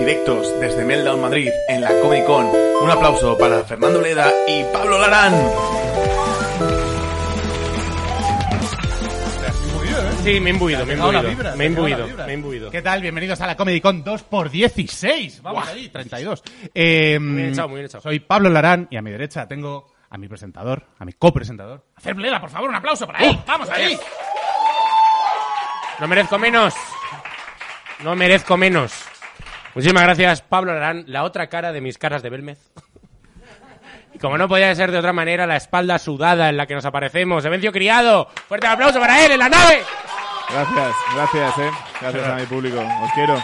Directos desde Meltdown Madrid en la Comic Con. Un aplauso para Fernando Leda y Pablo Larán. Sí, me he imbuido, me he imbuido. vibra, Me he imbuido, me he imbuido. ¿Qué tal? Bienvenidos a la Comedy Con 2x16. Vamos ahí, 32. Eh, Muy bien echado, muy bien echado. Soy Pablo Larán y a mi derecha tengo a mi presentador, a mi copresentador. A Fer Bleda, por favor, un aplauso para él. Vamos ahí. No merezco menos. No merezco menos. Muchísimas gracias, Pablo Larán, la otra cara de mis caras de Belmez. Y como no podía ser de otra manera, la espalda sudada en la que nos aparecemos. Evencio Criado. Fuerte aplauso para él en la nave. Gracias, gracias, eh. Gracias a mi público. Os quiero.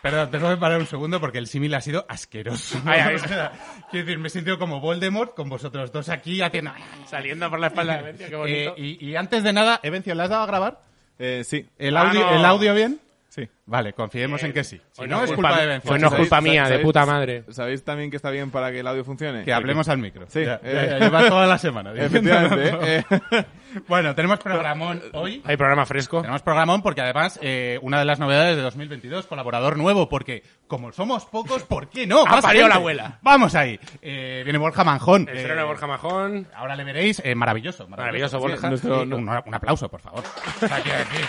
Perdón, tengo que parar un segundo porque el símil ha sido asqueroso. Ay, ay. Quiero decir, me he sentido como Voldemort con vosotros dos aquí haciendo... Saliendo por la espalda de Evencio, qué Eh, bonito. y, y antes de nada, Evencio, ¿le has dado a grabar? Eh, sí, ¿El audio, ¿El audio bien? Sí. Vale, confiemos en que sí. Si no, no es es culpa culpa- de Evencio. hoy no es ¿Sabéis- culpa mía, de puta madre. ¿Sabéis también que está bien para que el audio funcione? Que hablemos al micro. Sí, Ya, eh, ya, ya lleva toda la semana. Efectivamente, eh. eh. Bueno, tenemos programón hoy. Hay programa fresco. Tenemos programón porque además eh, una de las novedades de 2022, colaborador nuevo, porque como somos pocos, ¿por qué no? Ha parido la abuela. Vamos ahí. Eh, viene Borja Manjón. El Eh, Borja Majón. Ahora le veréis. eh, maravilloso, Maravilloso, Sí, Borja. nuestro- un, un aplauso, por favor. Quiero decir,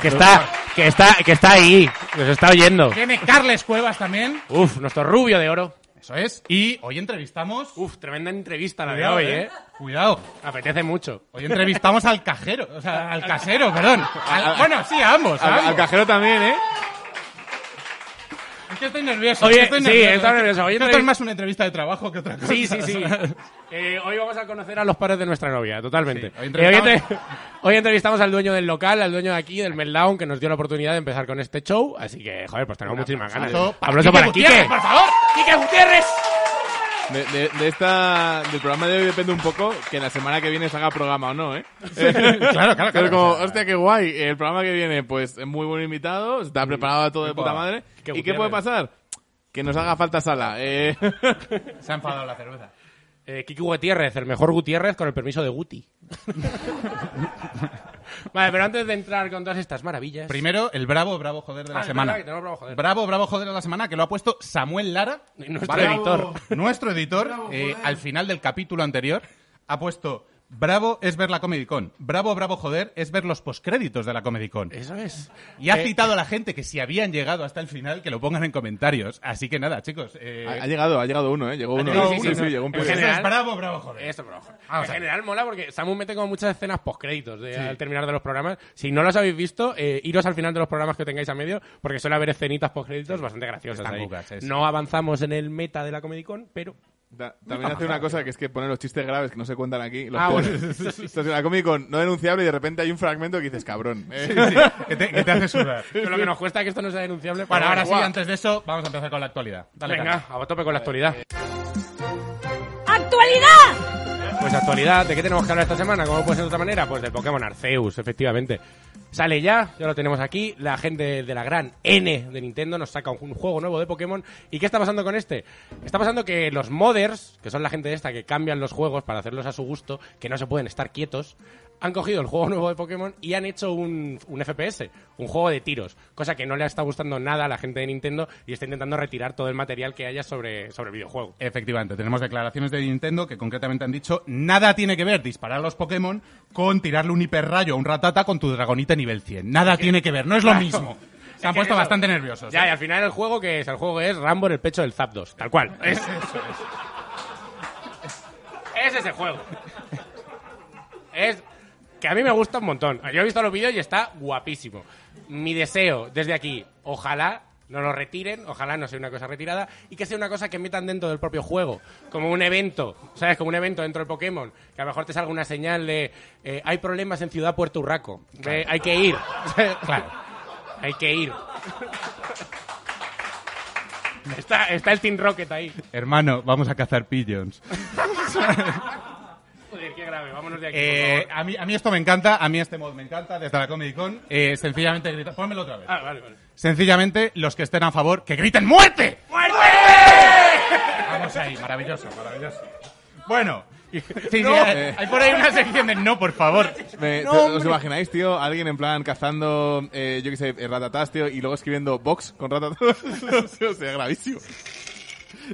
Que está, que está, que está ahí. Nos está oyendo. Viene Carles Cuevas también. Uf, nuestro rubio de oro. Eso es. Y hoy entrevistamos... Uf, tremenda entrevista la de hoy, eh. Cuidado. Apetece mucho. Hoy entrevistamos al cajero, o sea, al casero, perdón. Al- bueno, sí, a ambos. a Al, al ambos. cajero también, ¿eh? Es que estoy nervioso. Oye, es que estoy sí, nervioso. está nervioso. Oye, Esto es más una entrevista de trabajo que otra cosa. Sí, sí, sí. Eh, hoy vamos a conocer a los padres de nuestra novia, totalmente. Sí, hoy Eh, entrevistamos- entre- hoy entrevistamos al dueño del local, al dueño de aquí, del Meltdown, que nos dio la oportunidad de empezar con este show. Así que, joder, pues tenemos muchísimas ganas. aplauso para Quique. por favor. ¡Quique Gutiérrez! De, de- de esta, del programa de hoy depende un poco que la semana que viene salga programa o no, ¿eh? claro, claro, claro. como, O sea, hostia, qué guay. El programa que viene, pues, es muy buen invitado, está preparado todo de puta madre. Qué ¿Y qué puede pasar? Que nos haga falta sala. Eh, Se ha enfadado la cerveza. Eh, Quique Gutiérrez, el mejor Gutiérrez con el permiso de Guti. vale, pero antes de entrar con todas estas maravillas... Primero, el bravo, bravo joder de la Ah, semana. verdad que tenemos bravo joder. Bravo, bravo joder de la semana que lo ha puesto Samuel Lara. Nuestro editor. Nuestro editor, eh, al final del capítulo anterior, ha puesto Bravo es ver la Comedy Con. Bravo, bravo joder es ver los postcréditos de la Comedy Con. Eso es. Y ha Eh, citado a la gente que si habían llegado hasta el final, que lo pongan en comentarios. Así que nada, chicos. eh, ha, ha llegado, ha llegado uno, ¿eh? Llegó uno. llegado sí, uno, sí, ¿no? llegó un En eso general- es bravo, bravo joder. Esto, pero, ojo. Vamos en general mola porque Samu mete como muchas escenas postcréditos al terminar de los programas. Si no los habéis visto, eh, iros al final de los programas que tengáis a medio, porque suele haber escenitas postcréditos bastante graciosas. Ahí. No avanzamos en el meta de la Comic Con, pero Ta- También hace una cosa que es que pone los chistes graves que no se cuentan aquí. Los Ah, bueno. Entonces, en la Comic Con no denunciable y de repente hay un fragmento que dices, cabrón. eh. Sí, sí, que, te, que te hace sudar. pero lo que nos cuesta es que esto no sea denunciable. Bueno, ahora sí, antes de eso, vamos a empezar con la actualidad. Dale, Venga, a tope con la actualidad. ¡Actualidad! Pues actualidad, ¿de qué tenemos que hablar esta semana? ¿Cómo puede ser de otra manera? Pues del Pokémon Arceus, efectivamente. Sale ya, ya lo tenemos aquí. La gente de la gran N de Nintendo nos saca un juego nuevo de Pokémon. ¿Y qué está pasando con este? Está pasando que los modders, que son la gente esta que cambian los juegos para hacerlos a su gusto, que no se pueden estar quietos, han cogido el juego nuevo de Pokémon y han hecho un, un FPS, un juego de tiros, cosa que no le está gustando nada a la gente de Nintendo y está intentando retirar todo el material que haya sobre, sobre el videojuego. Efectivamente, tenemos declaraciones de Nintendo que concretamente han dicho nada tiene que ver disparar a los Pokémon con tirarle un hiperrayo a un ratata con tu dragonita nivel 100. Nada tiene que ver, no es lo mismo. Se han puesto eso- bastante nerviosos. Ya, ¿eh? y al final el juego que es, el juego es Rambo en el pecho del Zapdos, tal cual. Es, es ese juego. Es que a mí me gusta un montón. Yo he visto los vídeos y está guapísimo. Mi deseo desde aquí, ojalá no lo retiren, ojalá no sea una cosa retirada y que sea una cosa que metan dentro del propio juego, como un evento, ¿sabes? Como un evento dentro del Pokémon, que a lo mejor te salga una señal de eh, hay problemas en Ciudad Puerto Urraco, de, hay que ir, claro, hay que ir. Está, está el Team Rocket ahí. Hermano, vamos a cazar pigeons. Qué grave. Vámonos de aquí, Eh, por favor. a, mí, a mí esto me encanta, a mí este mod me encanta, desde la Comic Con. Eh, sencillamente grita- Pónmelo otra vez. Ah, vale, vale. Sencillamente, los que estén a favor, que griten ¡Muerte! ¡Muerte! Vamos ahí, maravilloso, maravilloso. Bueno, sí, sí, hay, hay por ahí una sección de no, por favor. Me- te- ¿Os imagináis, tío? Alguien en plan cazando, eh, yo qué sé, eh, ratatas, tío, y luego escribiendo box con ratatas. o sea, gravísimo.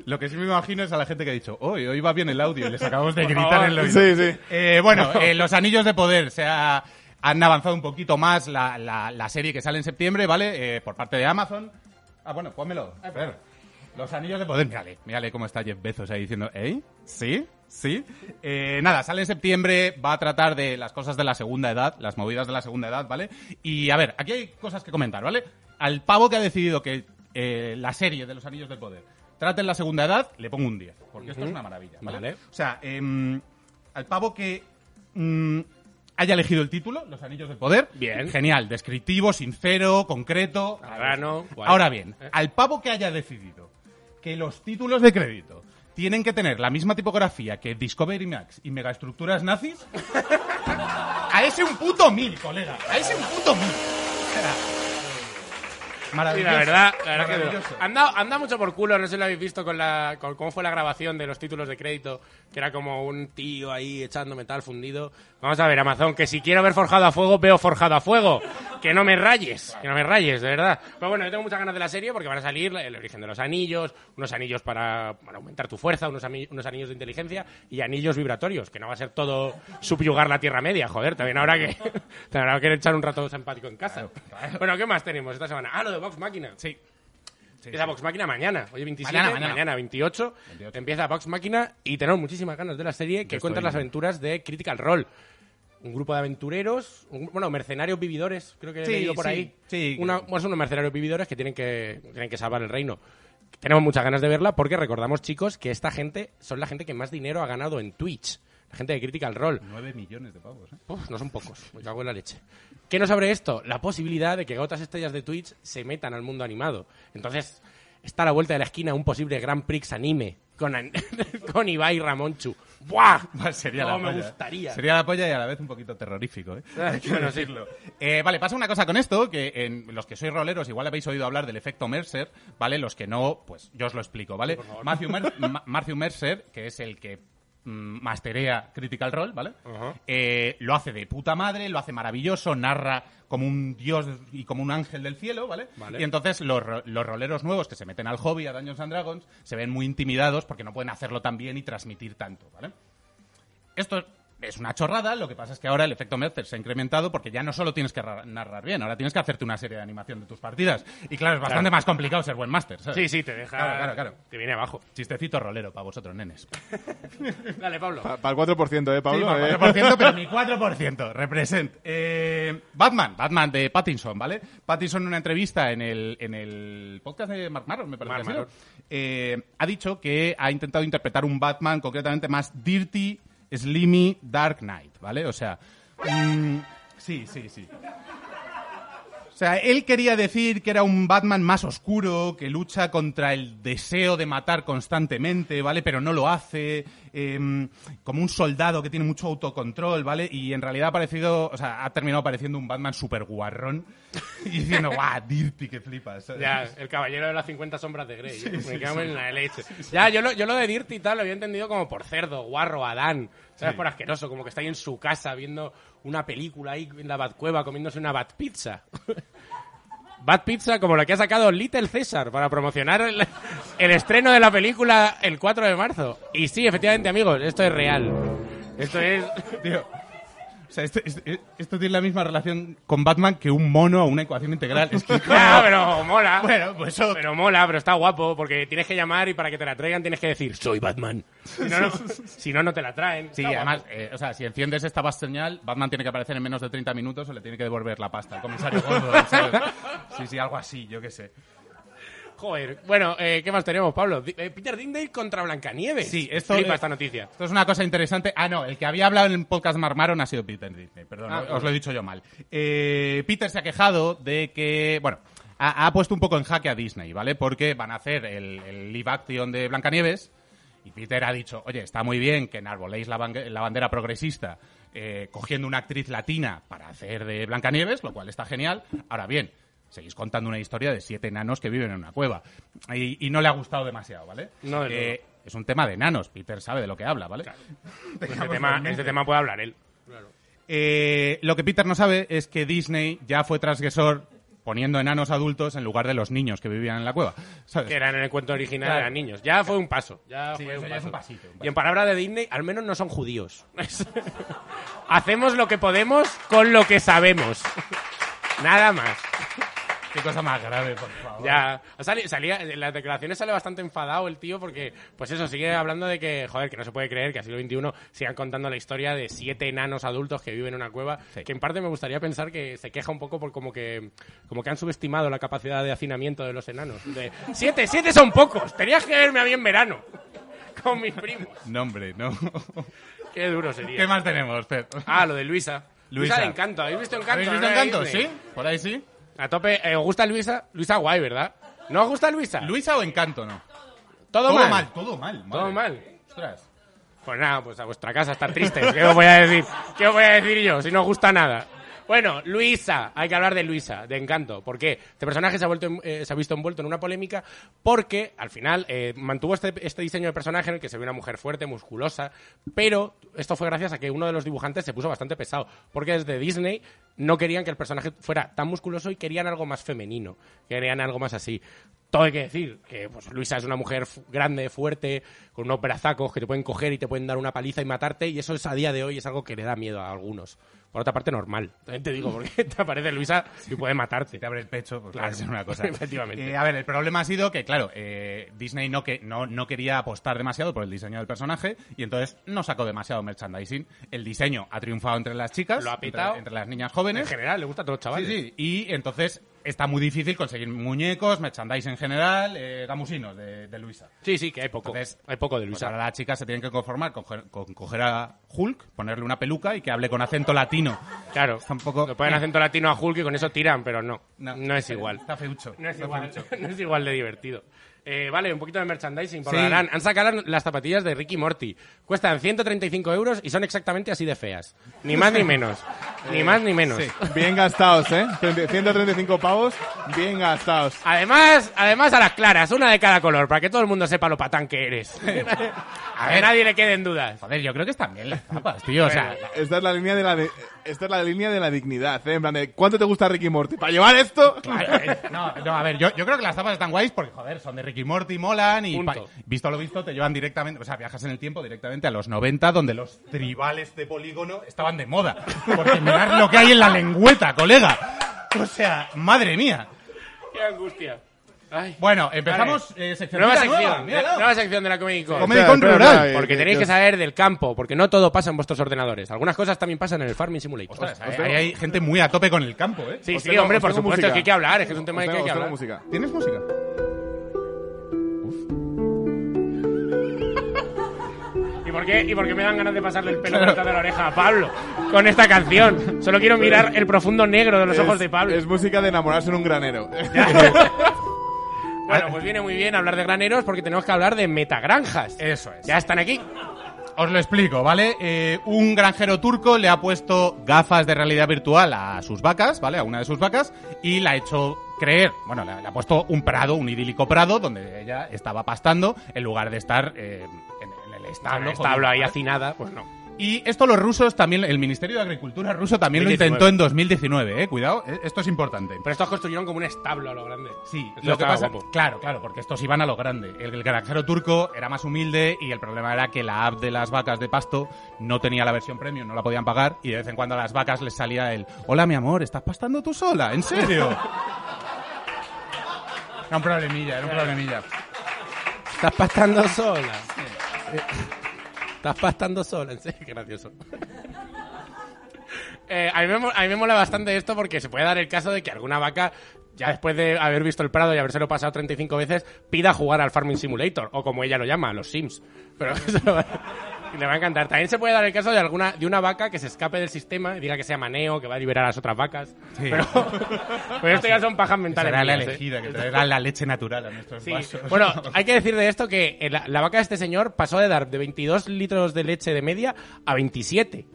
Lo que sí me imagino es a la gente que ha dicho, hoy hoy va bien el audio y les acabamos de gritar en el oído. Sí, sí. Eh, bueno, eh, los anillos de poder se ha- han avanzado un poquito más la, la- la serie que sale en septiembre, ¿vale? Eh, por parte de Amazon. Ah, bueno, pónmelo. A ver. Los anillos de poder. Mírale, mírale cómo está Jeff Bezos ahí diciendo, ¿eh? ¿Sí? ¿Sí? Eh, nada, sale en septiembre, va a tratar de las cosas de la segunda edad, las movidas de la segunda edad, ¿vale? Y a ver, aquí hay cosas que comentar, ¿vale? Al pavo que ha decidido que eh, la serie de los anillos de poder trate en la segunda edad, le pongo un 10, porque esto es una maravilla, ¿vale? Vale. O sea, em, al pavo que mm, haya elegido el título, Los Anillos del Poder. Bien. Genial, descriptivo, sincero, concreto. Grano, guay. Ahora bien, Eh. al pavo que haya decidido que los títulos de crédito tienen que tener la misma tipografía que Discovery Max y megaestructuras nazis, a ese un puto mil, colega. A ese un puto mil. Sí, maravilloso. la verdad, la verdad que anda, anda mucho por culo, no sé si lo habéis visto con la con cómo fue la grabación de los títulos de crédito, que era como un tío ahí echando metal fundido. Vamos a ver, Amazon, que si quiero ver forjado a fuego, veo forjado a fuego. Que no me rayes, que no me rayes, de verdad. Pero bueno, yo tengo muchas ganas de la serie porque van a salir el origen de los anillos, unos anillos para, para aumentar tu fuerza, unos, unos anillos de inteligencia y anillos vibratorios, que no va a ser todo subyugar la Tierra Media, joder, también habrá que, también habrá que echar un rato simpático en casa. Bueno, ¿qué más tenemos esta semana? Ah, lo de Vox Máquina. Sí. Sí, Empieza Vox Máquina mañana, hoy 27, Mañana, mañana, mañana. 28, 28. empieza Vox Máquina y tenemos muchísimas ganas de la serie que Yo cuenta estoy- las aventuras de Critical Role. Un grupo de aventureros, un- bueno, mercenarios vividores, creo que he Sí, leído por sí, ahí. sí. Una, bueno, son unos mercenarios vividores que tienen que tienen que salvar el reino. Tenemos muchas ganas de verla porque recordamos, chicos, que esta gente son la gente que más dinero ha ganado en Twitch. La gente de Critical Role. 9 millones de pavos, ¿eh? Uf, no son pocos, me cago en la leche. ¿Qué nos abre esto? La posibilidad de que otras estrellas de Twitch se metan al mundo animado. Entonces, está a la vuelta de la esquina un posible Grand Prix anime con, an- con Ibai Ramonchu. ¡Buah! Sería Cómo la me polla. gustaría. Sería la polla y a la vez un poquito terrorífico, ¿eh? Hay que decirlo. Eh, vale, pasa una cosa con esto, que en los que sois roleros igual habéis oído hablar del efecto Mercer, ¿vale? Los que no, pues yo os lo explico, ¿vale? Matthew, Mer- Ma- Matthew Mercer, que es el que masterea Critical Role, ¿vale? Eh, lo hace de puta madre, lo hace maravilloso, narra como un dios y como un ángel del cielo, ¿vale? Vale. Y entonces los, los roleros nuevos que se meten al hobby, a Dungeons and Dragons, se ven muy intimidados porque no pueden hacerlo tan bien y transmitir tanto, ¿vale? Esto es una chorrada, lo que pasa es que ahora el efecto Mercer se ha incrementado porque ya no solo tienes que ra- narrar bien, ahora tienes que hacerte una serie de animación de tus partidas. Y claro, es bastante Claro. más complicado ser buen máster, ¿sabes? Sí, sí, te deja... Claro, claro, claro. Te viene abajo. Chistecito rolero para vosotros, nenes. Dale, Pablo. Para el 4%, ¿eh, Pablo? Sí, Eh, 4%, pero mi 4%. Represent. Eh, Batman, Batman de Pattinson, ¿vale? Pattinson en una entrevista en el, en el podcast de Mark Maron, me parece Mark que ha sido, Maron. eh, ha dicho que ha intentado interpretar un Batman concretamente más dirty, slimy, dark knight, ¿vale? O sea, mm, sí, sí, sí. O sea, él quería decir que era un Batman más oscuro, que lucha contra el deseo de matar constantemente, ¿vale? Pero no lo hace, em, como un soldado que tiene mucho autocontrol, ¿vale? Y en realidad ha parecido, o sea, ha terminado pareciendo un Batman super guarrón y diciendo, guau, dirty, que flipas. ¿sabes? Ya, el caballero de las 50 sombras de Grey. me cago en la leche. Ya, yo lo, yo lo de Dirty y tal lo había entendido como por cerdo, guarro, Adán. ¿Sabes? Por asqueroso, como que está ahí en su casa viendo una película ahí en la Batcueva comiéndose una Bat Bat Pizza como la que ha sacado Little César para promocionar el, el estreno de la película el 4 de marzo. Y sí, efectivamente, amigos, esto es real. Esto es... Tío, o sea, esto, esto- esto tiene la misma relación con Batman que un mono o una ecuación integral. Es que, Ah, pero mola. Bueno, pues eso- Pero mola, pero está guapo, porque tienes que llamar y para que te la traigan tienes que decir, soy Batman. Si no, no, si no, no te la traen. Sí, además, eh, o sea, si enciendes esta base señal, Batman tiene que aparecer en menos de 30 minutos o le tiene que devolver la pasta al comisario Gordon, ¿sabes? Sí, sí, algo así, yo qué sé. Joder. Bueno, eh, ¿qué más tenemos, Pablo? Eh, Peter Dinklage contra Blancanieves. Sí, esto Flipa eh, esta noticia. Esto es una cosa interesante. Ah, no, el que había hablado en el podcast Marmaron ha sido Peter Disney, perdón, Ah, os bueno. lo he dicho yo mal. Eh, Peter se ha quejado de que, bueno, ha, ha puesto un poco en jaque a Disney, ¿vale? Porque van a hacer el, el live action de Blancanieves y Peter ha dicho, oye, está muy bien que enarboléis la, la bandera progresista eh, cogiendo una actriz latina para hacer de Blancanieves, lo cual está genial. Ahora bien, seguís contando una historia de siete enanos que viven en una cueva. Y, y no le ha gustado demasiado, ¿vale? No, de Eh, es un tema de enanos, Peter sabe de lo que habla, ¿vale? Este tema, este tema puede hablar él. Eh, lo que Peter no sabe es que Disney ya fue transgresor poniendo enanos adultos en lugar de los niños que vivían en la cueva. ¿sabes? Que eran en el cuento original, Claro. eran niños. Ya fue un paso. Ya Sí, fue un ya es paso. un pasito, un Y en palabras de Disney, al menos no son judíos. Hacemos lo que podemos con lo que sabemos. Nada más. Qué cosa más grave, por favor. Ya, sali- salía, en las declaraciones sale bastante enfadado el tío porque, pues eso, sigue hablando de que, joder, que no se puede creer que a siglo XXI sigan contando la historia de siete enanos adultos que viven en una cueva, Sí. que en parte me gustaría pensar que se queja un poco por como que, como que han subestimado la capacidad de hacinamiento de los enanos. De, siete, siete son pocos, tenías que verme a mí en verano, con mis primos. No, hombre, no. Qué duro sería. ¿Qué más tenemos, Pep? Ah, lo de Luisa. Luisa, Luisa. Encanto, ¿habéis visto Encanto? ¿Habéis visto. Encanto? ¿Sí? ¿Por ahí sí? A tope, eh, ¿os gusta Luisa? Luisa guay, ¿verdad? ¿No os gusta Luisa? ¿Luisa o Encanto no? Todo, todo mal. todo mal. Todo mal. Ostras. Pues nada, pues a vuestra casa estar tristes. ¿Qué os voy a decir? ¿Qué os voy a decir yo si no os gusta nada? Bueno, Luisa, hay que hablar de Luisa, de Encanto. ¿Por qué? Este personaje se ha, vuelto, eh, se ha visto envuelto en una polémica porque al final eh, mantuvo este, este diseño de personaje en el que se ve una mujer fuerte, musculosa, pero esto fue gracias a que uno de los dibujantes se puso bastante pesado. Porque desde Disney no querían que el personaje fuera tan musculoso y querían algo más femenino, querían algo más así. Todo hay que decir que pues, Luisa es una mujer grande, fuerte, con unos brazacos que te pueden coger y te pueden dar una paliza y matarte, y eso es a día de hoy es algo que le da miedo a algunos. Por otra parte, normal. También te digo, porque te aparece Luisa y puede matarte. te abre el pecho, pues Claro. es una cosa. Efectivamente. Eh, a ver, el problema ha sido que, claro, eh, Disney no, que, no, no quería apostar demasiado por el diseño del personaje y entonces no sacó demasiado merchandising. El diseño ha triunfado entre las chicas, Lo ha entre- entre, las niñas En jóvenes. general, le gusta a todos los chavales. Sí, sí, y entonces está muy difícil conseguir muñecos, merchandising en general, eh, gamusinos de, de Luisa. Sí, sí, que hay poco. Entonces, hay poco de Pues Luisa. ahora las chicas se tienen que conformar con, coger- con coger a Hulk, ponerle una peluca y que hable con acento latino. Claro. Está un poco- Le ponen acento latino a Hulk y con eso tiran, pero no. No, es igual. Está feucho. No es está igual, feucho. no es igual de divertido. Eh, vale, un poquito de merchandising. Por Sí. harán. Han sacado las- las zapatillas de Ricky Morty. Cuestan 135 euros y son exactamente así de feas. Ni más ni menos. ni más ni menos. sí. Bien gastados, ¿eh? 135 pavos, bien gastados. Además, además a las claras, una de cada color, para que todo el mundo sepa lo patán que eres. a que nadie le queden dudas. Joder, yo creo que están bien las tapas, tío. O sea, Esta es la línea de la de- esta es la línea de la dignidad, ¿eh? En plan de, ¿cuánto te gusta Ricky Morty? ¿Para llevar esto? no, no, a ver, yo, yo creo que las tapas están guays porque, joder, son de Ricky Morty, molan y, pa- visto lo visto, te llevan directamente, o sea, viajas en el tiempo directamente a los 90, donde los tribales de polígono estaban de moda. Porque mirad lo que hay en la lengüeta, colega. O sea, madre mía. Qué angustia. Ay. Bueno, empezamos eh, sección Nueva nueva, sección, míralo. nueva sección de la Comic Con. Comedy Espera, con rural. Porque eh, tenéis eh, que saber del campo, porque no todo pasa en vuestros ordenadores. Algunas cosas también pasan en el Farming Simulator. Ostras, tengo- ahí hay gente muy a tope con el campo, ¿eh? sí, os sí, tengo- hombre, por supuesto, música. es que hay que hablar, es que es un tema Os de que tengo- hay que hablar. música. ¿Tienes música? ¿Y por, qué, ¿Y por qué me dan ganas de pasarle el pelo por detrás de la oreja a Pablo con esta canción? Solo quiero mirar el profundo negro de los ojos de Pablo. Es música de enamorarse en un granero. Bueno, pues viene muy bien hablar de graneros porque tenemos que hablar de metagranjas. Eso es. Ya están aquí. Os lo explico, ¿vale? Eh, un granjero turco le ha puesto gafas de realidad virtual a sus vacas, ¿vale? A una de sus vacas y la ha hecho creer, bueno, le, le ha puesto un prado, un idílico prado donde ella estaba pastando en lugar de estar eh, en, en el establo. El establo jodido, ahí hacinada, pues no. Y esto los rusos también, el Ministerio de Agricultura ruso también lo 2019. intentó en 2019, ¿eh? Cuidado, eh, esto es importante. Pero estos construyeron como un establo a lo grande. Sí, lo que estaba pasa, guapo. claro, claro, porque estos iban a lo grande. El, el granjero turco era más humilde y el problema era que la app de las vacas de pasto no tenía la versión premium, no la podían pagar y de vez en cuando a las vacas les salía el Hola mi amor, ¿estás pastando tú sola? ¿En serio? Era un problemilla, era un problemilla. Estás pastando sola. Estás pastando sola, en serio, gracioso. Eh, a, mí me, mola bastante esto porque se puede dar el caso de que alguna vaca, ya después de haber visto el Prado y habérselo pasado 35 veces, pida jugar al Farming Simulator, o como ella lo llama, a los Sims. Pero eso, le va a encantar. También se puede dar el caso de alguna de una vaca que se escape del sistema y diga que sea maneo, que va a liberar a las otras vacas. Pero, pero esto ya son pajas mentales. Será la ¿eh? elegida, que traerá la leche natural a nuestros Sí. vasos. Bueno, hay que decir de esto que eh, la, la vaca de este señor pasó de dar de 22 litros de leche de media a 27.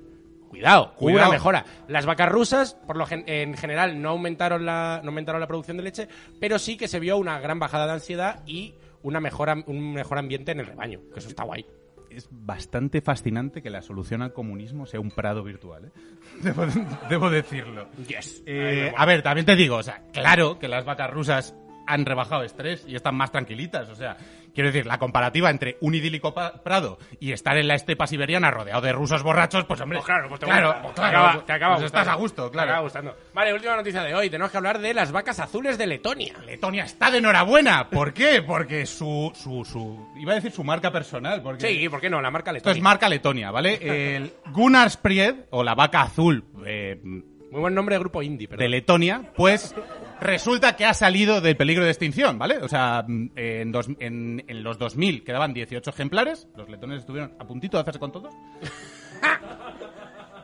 Cuidado, hubo Cuidado. una mejora. Las vacas rusas, por lo gen- en general, no aumentaron la no aumentaron la producción de leche, pero sí que se vio una gran bajada de ansiedad y una mejora, un mejor ambiente en el rebaño, que eso está guay. Es bastante fascinante que la solución al comunismo sea un prado virtual, ¿eh? Debo, debo decirlo. Yes. Eh, a ver, también te digo, o sea, claro que las vacas rusas han rebajado estrés y están más tranquilitas, o sea, quiero decir, la comparativa entre un idílico prado y estar en la estepa siberiana rodeado de rusos borrachos, pues hombre, Pues claro, pues te, claro, gusta, pues te acaba, pues te acaba estás gustando. a gusto, Te claro. acaba gustando. Vale, última noticia de hoy. Tenemos que hablar de las vacas azules de Letonia. Letonia está de enhorabuena. ¿Por qué? Porque su, su, su, iba a decir su marca personal, porque Sí, ¿por qué no? La marca esto Letonia. es marca Letonia, ¿vale? El Gunnar Spried, o la vaca azul eh, Muy buen nombre de grupo indie, pero de Letonia, pues resulta que ha salido del peligro de extinción, ¿vale? O sea, mm, en, dos- en- en los 2000 quedaban 18 ejemplares, los letones estuvieron a puntito de hacerse con todos.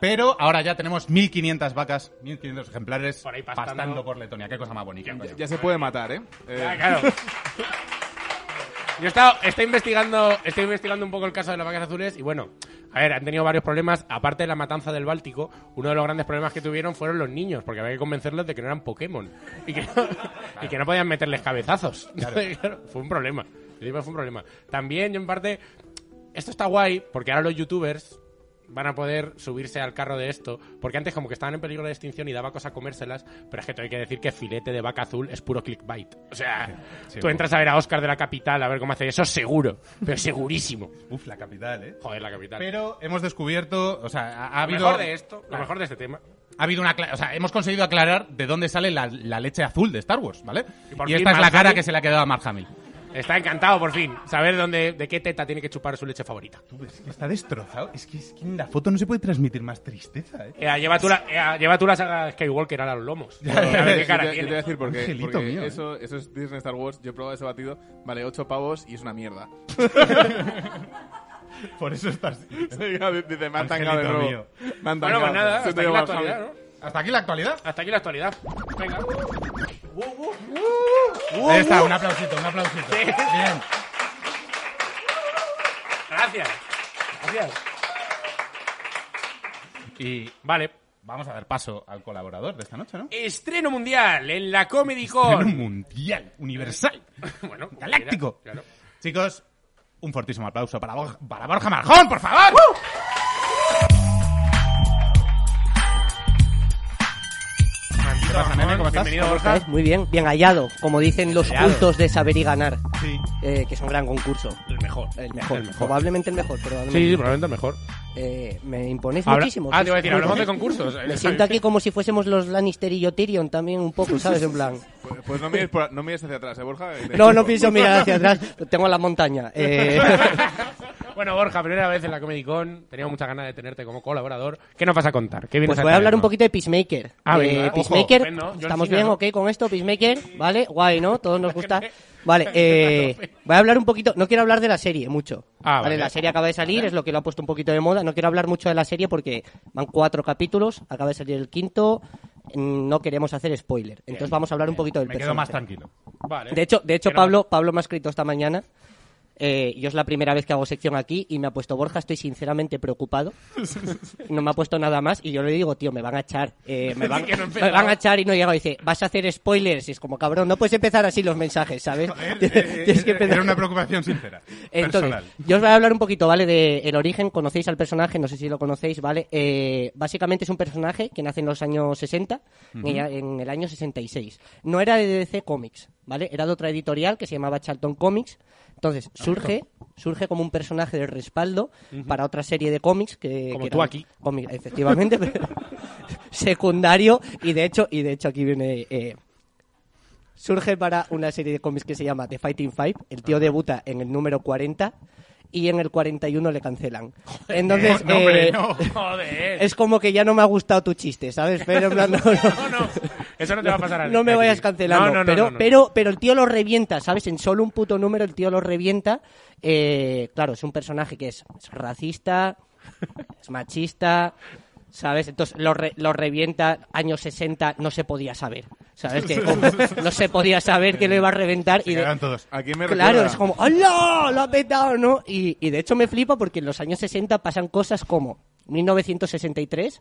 Pero ahora ya tenemos 1500 vacas, 1500 ejemplares Por ahí pastando. pastando por Letonia. Qué cosa más bonita. Ya se puede matar, ¿eh? Eh, Ah, claro. Yo he estado, estoy investigando, estoy investigando un poco el caso de las vacas azules y bueno, a ver, han tenido varios problemas. Aparte de la matanza del Báltico, uno de los grandes problemas que tuvieron fueron los niños, porque había que convencerles de que no eran Pokémon y que no, y que no podían meterles cabezazos. Claro, fue un problema. Fue un problema. También, yo en parte, esto está guay porque ahora los youtubers van a poder subirse al carro de esto, porque antes como que estaban en peligro de extinción y daba cosa comérselas, pero es que te hay que decir que filete de vaca azul es puro clickbait. O sea, tú entras a ver a Oscar de la capital a ver cómo hace eso, seguro, pero segurísimo. Uf, la capital, ¿eh? Joder, la capital. Pero hemos descubierto, o sea, ha, ha lo habido... mejor de esto, lo mejor de este tema. Ha habido una, o sea, hemos conseguido aclarar de dónde sale la, la leche azul de Star Wars, ¿vale? Y Y esta es la cara que se le ha quedado a Mark Hamill. Está encantado por fin, saber dónde, de qué teta tiene que chupar su leche favorita. Es que está destrozado. Es que, es que en la foto no se puede transmitir más tristeza, ¿eh? Ea, lleva, tú la, ea, lleva tú la saga Skywalker a los lomos. Ya, A ver qué cara te, yo te tiene. voy a decir por qué. Angelito Porque mío, ¿eh? eso, eso es Disney Star Wars. Yo he probado ese batido. Vale, 8 pavos y es una mierda. Por eso estás... Dice, me han tangado de Angelito nuevo. mío. Me han Bueno, pues nada, Se hasta te aquí la actualidad, ¿no? ¿Hasta aquí la actualidad? Hasta aquí la actualidad. Venga. Ahí está, un aplausito, un aplausito. Bien. Gracias. Gracias. Y Vale. vamos a dar paso al colaborador de esta noche, ¿no? Estreno mundial en la Comedy Con. un mundial, universal, bueno, galáctico. Claro. Chicos, un fortísimo aplauso para, Borja- para Borja Marjón, por favor. ¿Qué pasa, nene? ¿Cómo estás? Bienvenido, ¿Cómo. Muy bien, bien hallado, como dicen los Hallado. cultos de saber y ganar, Sí. eh, que es un gran concurso. El mejor. El mejor, El mejor. probablemente el mejor, Sí, probablemente. sí, probablemente el mejor. Eh, me imponéis Habla- muchísimo. Ah, sí, te iba a decir, hablamos de concursos. Me siento aquí como si fuésemos los Lannister y yo Tyrion también un poco, ¿sabes? En plan... Pues, pues no, mires por- no mires hacia atrás, ¿eh, Borja? No, no pienso mirar hacia atrás, tengo la montaña. Eh, Bueno, Borja, primera vez en la Comedy Con. Teníamos muchas ganas de tenerte como colaborador. ¿é nos vas a contar? ¿Qué vienes pues voy a hablar un poquito de Peacemaker. Ah, Eh, venga, ojo. John ¿estamos bien, ¿no? ok, con esto? Peacemaker, ¿vale? Guay, ¿no? Todos nos gusta. Vale, eh, voy a hablar un poquito, no quiero hablar de la serie mucho. Ah, vale. La serie acaba de salir, es lo que lo ha puesto un poquito de moda. No quiero hablar mucho de la serie porque van cuatro capítulos, acaba de salir el quinto, mm, no queremos hacer spoiler. Entonces vamos a hablar un poquito del Me quedo más personaje. tranquilo. Vale. De hecho, de hecho no- Pablo, Pablo me ha escrito esta mañana. Eh, yo es la primera vez que hago sección aquí y me ha puesto Borja, estoy sinceramente preocupado. No me ha puesto nada más y yo le digo, tío, me van a echar. eh, me, van, no me van a echar y no llega. Dice, vas a hacer spoilers. Y es como, cabrón, no puedes empezar así los mensajes, ¿sabes? Que empezar- Era una preocupación sincera. entonces, personal. yo os voy a hablar un poquito, ¿vale? De el origen, conocéis al personaje, no sé si lo conocéis, ¿vale? Eh, básicamente es un personaje que nace en los años 60, en, en el año 66. No era de DC Comics, ¿vale? Era de otra editorial que se llamaba Charlton Comics. Entonces, surge, surge como un personaje de respaldo para otra serie de cómics que... Como que tú aquí. cómics, efectivamente, pero secundario. Y de hecho, y de hecho aquí viene... eh, surge para una serie de cómics que se llama The Fighting Five. El tío debuta en el número 40 y en el 41 le cancelan. Entonces, no, hombre, eh, no. Joder. es como que ya no me ha gustado tu chiste, ¿sabes? Pero en plan, no, no. No, no. Eso no te va a pasar a No me vayas cancelando. No, no, no, pero, pero, pero el tío lo revienta, ¿sabes? En solo un puto número el tío lo revienta. Eh, claro, es un personaje que es, es racista, es machista, ¿sabes? Entonces lo, re- lo revienta años 60, no se podía saber, ¿sabes? Que como no se podía saber que lo iba a reventar. y de- Quedan todos. ¿A quién me Claro, recuerda? es como, ¡hola! ¡Lo ha petado! ¿no? Y, y de hecho me flipa porque en los años 60 pasan cosas como 1963,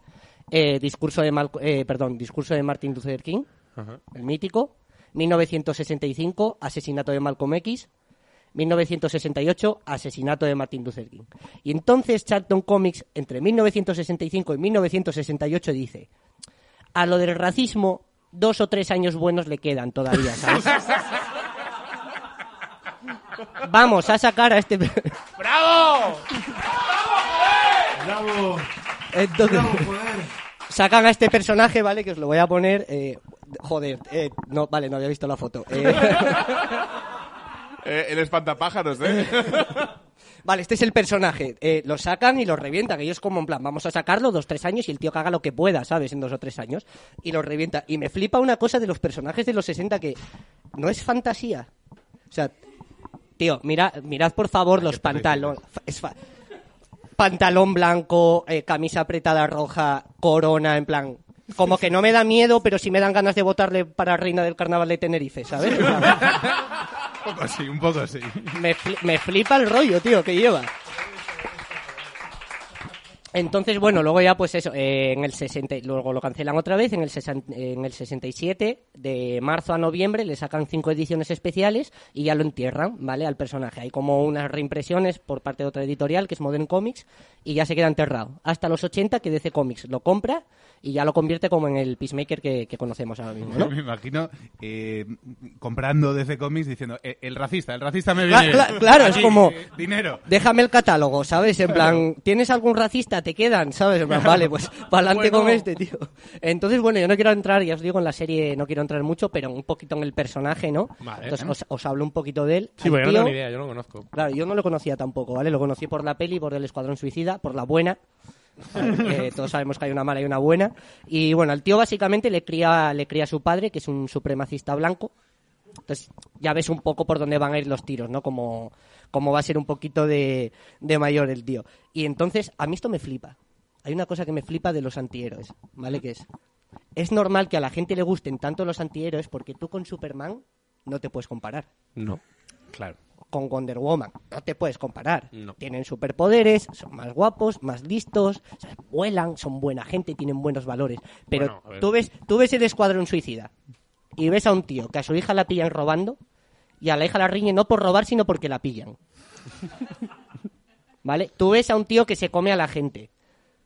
eh, discurso de Mal- eh, perdón, discurso de Martin Luther King, el mítico, 1965, asesinato de Malcolm X, 1968, asesinato de Martin Luther King. Y entonces Charlton Comics, entre 1965 y 1968, dice, a lo del racismo, dos o tres años buenos le quedan todavía, ¿sabes? Vamos a sacar a este... ¡Bravo! Entonces, sacan a este personaje, ¿vale? Que os lo voy a poner... eh, joder, eh, no, vale, no había visto la foto. Eh, Eh, el espantapájaros, ¿eh? Vale, este es el personaje. Eh, lo sacan y lo revientan. Ellos como en plan, vamos a sacarlo dos, tres años y el tío que haga lo que pueda, ¿sabes? En dos o tres años. Y lo revienta. Y me flipa una cosa de los personajes de los 60 que no es fantasía. O sea, tío, mira, mirad por favor los pantalones. Pantalón blanco, eh, camisa apretada roja, corona, en plan... Como que no me da miedo, pero sí me dan ganas de votarle para reina del carnaval de Tenerife, ¿sabes? Un poco sí, un poco sí. me, fli- me flipa el rollo, tío, que lleva. Entonces, bueno, luego ya pues eso, eh, en el 60, y luego lo cancelan otra vez, en el, sesan- en el 67, de marzo a noviembre, le sacan cinco ediciones especiales y ya lo entierran, ¿vale? Al personaje. Hay como unas reimpresiones por parte de otra editorial, que es Modern Comics, y ya se queda enterrado. Hasta los 80, que DC Comics lo compra y ya lo convierte como en el Peacemaker que, que conocemos ahora mismo, ¿no? Me imagino eh, comprando DC Comics diciendo, "Eh, el racista, el racista me viene. cla- claro, es como- eh, dinero. Déjame el catálogo, ¿sabes? En plan, ¿tienes algún racista? ¿Te quedan? ¿Sabes? Vale, pues para adelante Bueno. con este, tío. Entonces, bueno, yo no quiero entrar, ya os digo, en la serie no quiero entrar mucho, pero un poquito en el personaje, ¿no? Vale. Entonces, os, os hablo un poquito de él. Sí, porque yo no tengo ni idea, yo no lo conozco. Claro, yo no lo conocía tampoco, ¿vale? Lo conocí por la peli, por el Escuadrón Suicida, por la buena. Eh, todos sabemos que hay una mala y una buena. Y bueno, al tío básicamente le cría, le cría a su padre, que es un supremacista blanco. Entonces ya ves un poco por dónde van a ir los tiros, ¿no? Como, como va a ser un poquito de, de mayor el tío. Y entonces, a mí esto me flipa. Hay una cosa que me flipa de los antihéroes, ¿vale? Que es, es normal que a la gente le gusten tanto los antihéroes porque tú con Superman no te puedes comparar No. Claro. con Wonder Woman. No te puedes comparar. No. Tienen superpoderes, son más guapos, más listos, o sea, vuelan, son buena gente, tienen buenos valores. Pero Bueno, tú ves, tú ves el escuadrón suicida y ves a un tío que a su hija la pillan robando y a la hija la riñen no por robar, sino porque la pillan. ¿Vale? Tú ves a un tío que se come a la gente.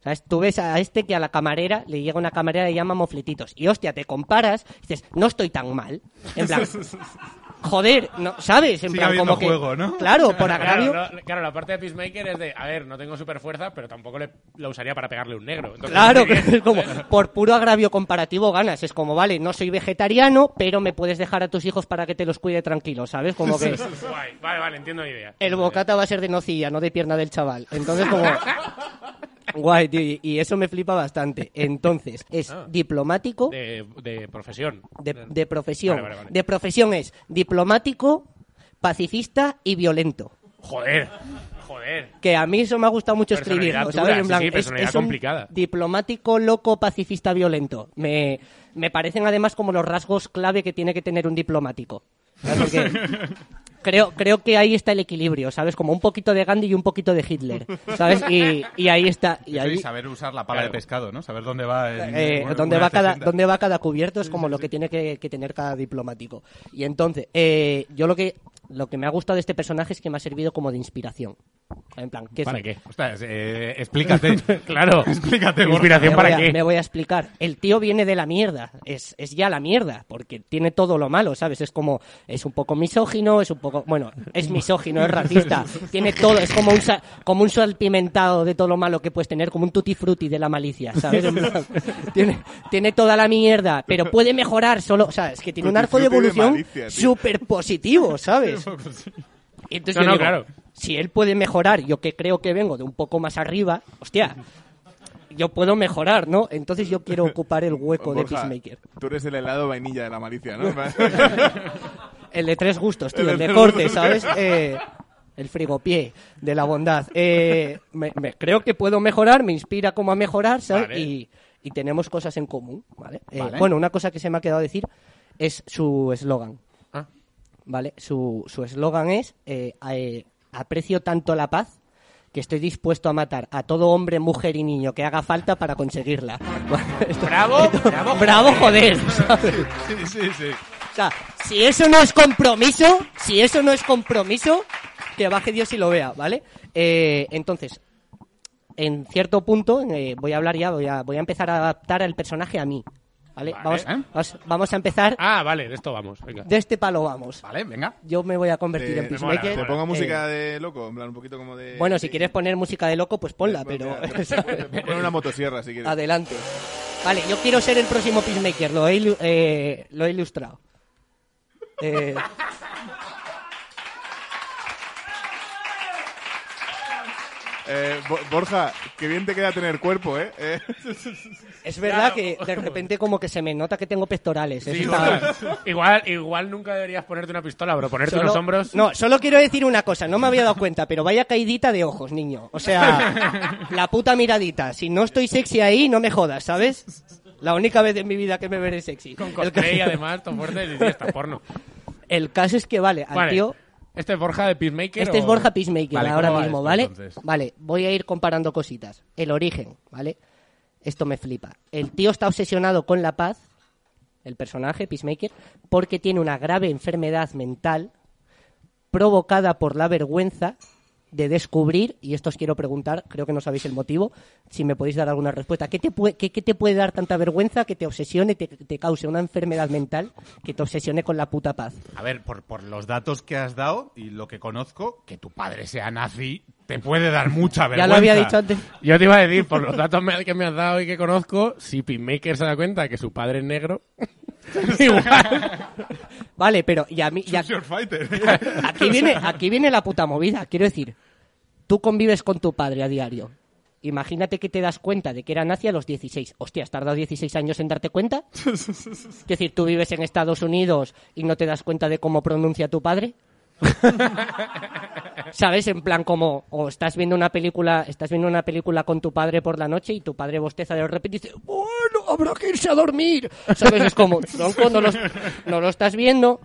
¿Sabes? Tú ves a este que a la camarera le llega una camarera y le llama mofletitos. Y hostia, te comparas, y dices, no estoy tan mal. En plan, joder, no, ¿sabes? En Sigue plan, como que. juego, ¿no? Claro, por agravio. Claro, no- claro, la parte de Peacemaker es de, a ver, no tengo super fuerza, pero tampoco le, la usaría para pegarle un negro. Entonces, Claro, es como, por puro agravio comparativo ganas. Es como, vale, no soy vegetariano, pero me puedes dejar a tus hijos para que te los cuide tranquilo, ¿sabes? Como que Guay, vale, vale, entiendo la idea. el bocata va a ser de nocilla, no de pierna del chaval. Entonces, como... Guay, tío, y- eso me flipa bastante. Entonces, es Ah. diplomático De, de profesión. de, de profesión. Vale, vale, vale. De profesión es diplomático, pacifista y violento. Joder, joder. Que a mí eso me ha gustado mucho escribirlo, ¿sabes? En sí, plan, sí, es, un complicada. diplomático, loco, pacifista, violento. Me, me parecen además como los rasgos clave que tiene que tener un diplomático. Porque creo, creo que ahí está el equilibrio, ¿sabes? Como un poquito de Gandhi y un poquito de Hitler, ¿sabes? Y, y ahí está. Y ahí, saber usar la pala Claro. de pescado, ¿no? Saber dónde va. en- eh, una- dónde, una va cada, 60. dónde va cada cubierto es como lo que tiene que, que tener cada diplomático. Y entonces, eh, yo lo que, lo que me ha gustado de este personaje es que me ha servido como de inspiración. En plan, ¿qué es- ¿Para qué? Ostras, eh, explícate. Claro. Explícate. Inspiración me para voy a- qué. Me voy a explicar. El tío viene de la mierda. Es, es ya la mierda. Porque tiene todo lo malo, ¿sabes? Es como. Es un poco misógino, es un poco. Bueno, es misógino, es racista. Tiene todo. Es como un, sa- como un salpimentado de todo lo malo que puedes tener. Como un tutti frutti de la malicia, ¿sabes? En plan, tiene, tiene toda la mierda. Pero puede mejorar solo. O sea, es que tiene un arco de frutti de evolución malicia, entonces No, yo no, digo, claro. si él puede mejorar, yo que creo que vengo de un poco más arriba, hostia, yo puedo mejorar, ¿no? Entonces yo quiero ocupar el hueco de Peacemaker. Tú eres el helado vainilla de la malicia, ¿no? El de tres gustos, tío, El el de corte, gustos. ¿sabes? Eh, el frigopié de la bondad. Eh, me- me- creo que puedo mejorar, me inspira como a mejorar, ¿sabes? Vale. Y, y tenemos cosas en común, ¿vale? Eh, Vale. Bueno, una cosa que se me ha quedado decir es su eslogan. ¿Vale? Su su eslogan es eh, eh, aprecio tanto la paz que estoy dispuesto a matar a todo hombre, mujer y niño que haga falta para conseguirla. Esto- Bravo, esto- bravo, bravo, joder. ¿sabes? Sí, sí, sí. O sea, si eso no es compromiso, si eso no es compromiso, que baje Dios y lo vea, ¿vale? Eh, entonces, en cierto punto, eh, voy a hablar ya, voy a, voy a empezar a adaptar al personaje a mí, ¿vale? Vale. Vamos, ¿Eh? vamos, vamos a empezar, Ah, vale, de esto vamos. Venga. de este palo vamos. Vale, venga. Yo me voy a convertir Te- en te mola, Peacemaker. te pongo Eh, música de loco, en plan, un poquito como de... bueno, si quieres poner música de loco, pues ponla, Pues pero... pongo una motosierra, si quieres. Adelante. Vale, yo quiero ser el próximo Peacemaker, lo he, ilu- eh, lo he ilustrado. Eh, Eh, Bo- Borja, qué bien te queda tener cuerpo, ¿eh? Eh, es verdad que de repente como que se me nota que tengo pectorales. Sí, está- igual, igual, igual nunca deberías ponerte una pistola, bro. Ponerte Solo- unos hombros. No, solo quiero decir una cosa, no me había dado cuenta, pero vaya caidita de ojos, niño. O sea, la puta miradita. Si no estoy sexy ahí, no me jodas, ¿sabes? La única vez en mi vida que me veré sexy. Con cosplay, además, tan fuerte. Y está porno. El caso es que, vale, al Vale. tío... ¿Este es Borja de Peacemaker? Este es Borja Peacemaker Vale, ahora ¿cómo va mismo, esto, ¿vale? entonces? Vale, voy a ir comparando cositas. El origen, ¿vale? Esto me flipa. El tío está obsesionado con la paz, el personaje, Peacemaker, porque tiene una grave enfermedad mental provocada por la vergüenza de descubrir, y esto os quiero preguntar, creo que no sabéis el motivo, si me podéis dar alguna respuesta. ¿Qué te, puede, qué, qué te puede dar tanta vergüenza que te obsesione, te, te cause una enfermedad mental que te obsesione con la puta paz? A ver, por, por los datos que has dado y lo que conozco, que tu padre sea nazi te puede dar mucha Ya vergüenza. lo había dicho antes. Yo te iba a decir, por los datos que me has dado y que conozco, si Peacemaker se da cuenta que su padre es negro, igual. Vale, pero y a mí... y a- Choose your fighter. aquí, viene, aquí viene la puta movida. Quiero decir, tú convives con tu padre a diario. Imagínate que te das cuenta de que era nazi a los 16. Hostia, ¿has tardado 16 años en darte cuenta? Es decir, tú vives en Estados Unidos y no te das cuenta de cómo pronuncia tu padre. ¿Sabes? En plan como, o estás viendo una película, estás viendo una película con tu padre por la noche y tu padre bosteza de repente y dice, bueno, habrá que irse a dormir. ¿Sabes? Es como, tronco, no, lo estás viendo.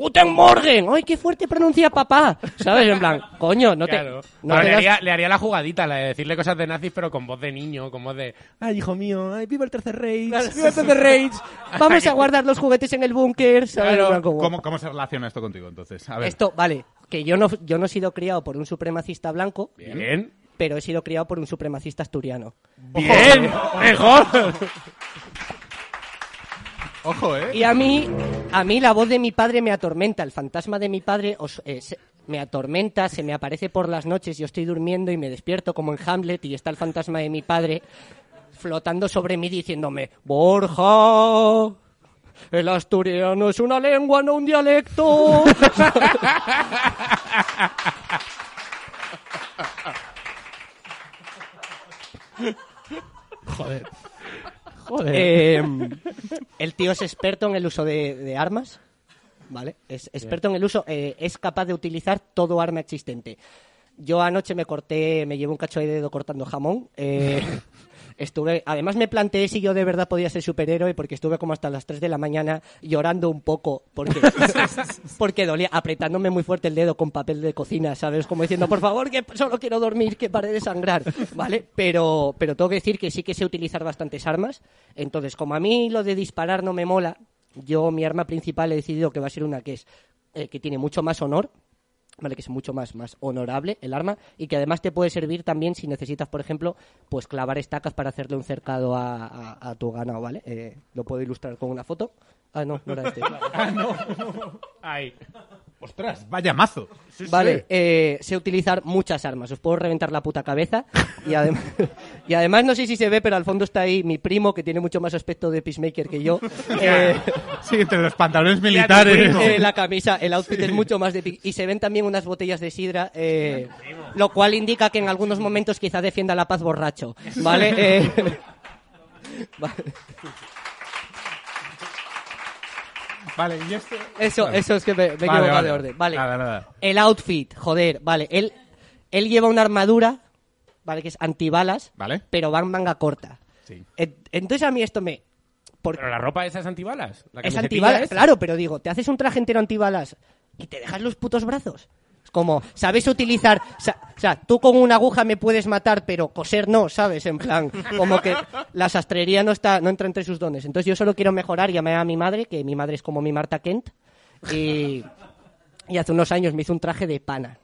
Guten Morgen, ¡ay, qué fuerte pronuncia papá! ¿Sabes? En plan, coño, no te, Claro. no te le, das- haría, le haría la jugadita, la de decirle cosas de nazis, pero con voz de niño, con voz de. ¡Ay, hijo mío! ¡Ay, viva el tercer Reich! ¡Viva el tercer Reich! Vamos a guardar los juguetes en el búnker, ¿sabes? Claro. Como- ¿Cómo, ¿Cómo se relaciona esto contigo entonces? A ver. Esto, vale, que yo no, yo no he sido criado por un supremacista blanco, Bien. pero he sido criado por un supremacista asturiano. Bien. Mejor. Ojo, ¿eh? Y a mí, a mí la voz de mi padre me atormenta, el fantasma de mi padre os- eh, se- me atormenta, se me aparece por las noches, yo estoy durmiendo y me despierto como en Hamlet y está el fantasma de mi padre flotando sobre mí diciéndome, Borja, el asturiano es una lengua, no un dialecto. Joder. Joder. Eh, el tío es experto en el uso de, de armas, ¿vale? Es experto en el uso, eh, es capaz de utilizar todo arma existente. Yo anoche me corté, me llevo un cacho de dedo cortando jamón. eh, estuve, además me planteé si yo de verdad podía ser superhéroe porque estuve como hasta las 3 de la mañana llorando un poco porque, porque dolía, apretándome muy fuerte el dedo con papel de cocina, ¿sabes? Como diciendo, por favor, que solo quiero dormir, que pare de sangrar, ¿vale? Pero, pero tengo que decir que sí que sé utilizar bastantes armas. Entonces, como a mí lo de disparar no me mola, yo mi arma principal he decidido que va a ser una que es eh, que tiene mucho más honor, ¿vale? Que es mucho más, más honorable el arma y que además te puede servir también si necesitas, por ejemplo, pues clavar estacas para hacerle un cercado a, a- a tu ganado, ¿vale? Eh, lo puedo ilustrar con una foto. Ah, no, no era este. Ahí. Ostras, vaya mazo. Vale, eh, sé utilizar muchas armas. Os puedo reventar la puta cabeza. Y, adem- y además, no sé si se ve, pero al fondo está ahí mi primo, que tiene mucho más aspecto de Peacemaker que yo. Eh, Sí, entre los pantalones militares. eh, la camisa, el outfit es mucho más de... Y se ven también unas botellas de sidra, eh, lo cual indica que en algunos momentos quizá defienda la paz borracho. ¿Vale? Eh, vale. Vale, y este... Eso, eso es que me, me he Vale, equivocado vale. de orden. Vale. Nada, nada. El outfit, joder, vale. Él, él lleva una armadura, vale, que es antibalas, Vale. pero va en manga corta. Sí. En- Entonces a mí esto me... por- Pero la ropa esa es antibalas. La es antibalas, claro, pero digo, te haces un traje entero antibalas y te dejas los putos brazos. Como, ¿sabes utilizar? O sea, o sea, tú con una aguja me puedes matar, pero coser no, ¿sabes? En plan, como que la sastrería no está, no entra entre sus dones. Entonces yo solo quiero mejorar, llamé a mi madre, que mi madre es como mi Marta Kent, y, y hace unos años me hizo un traje de pana.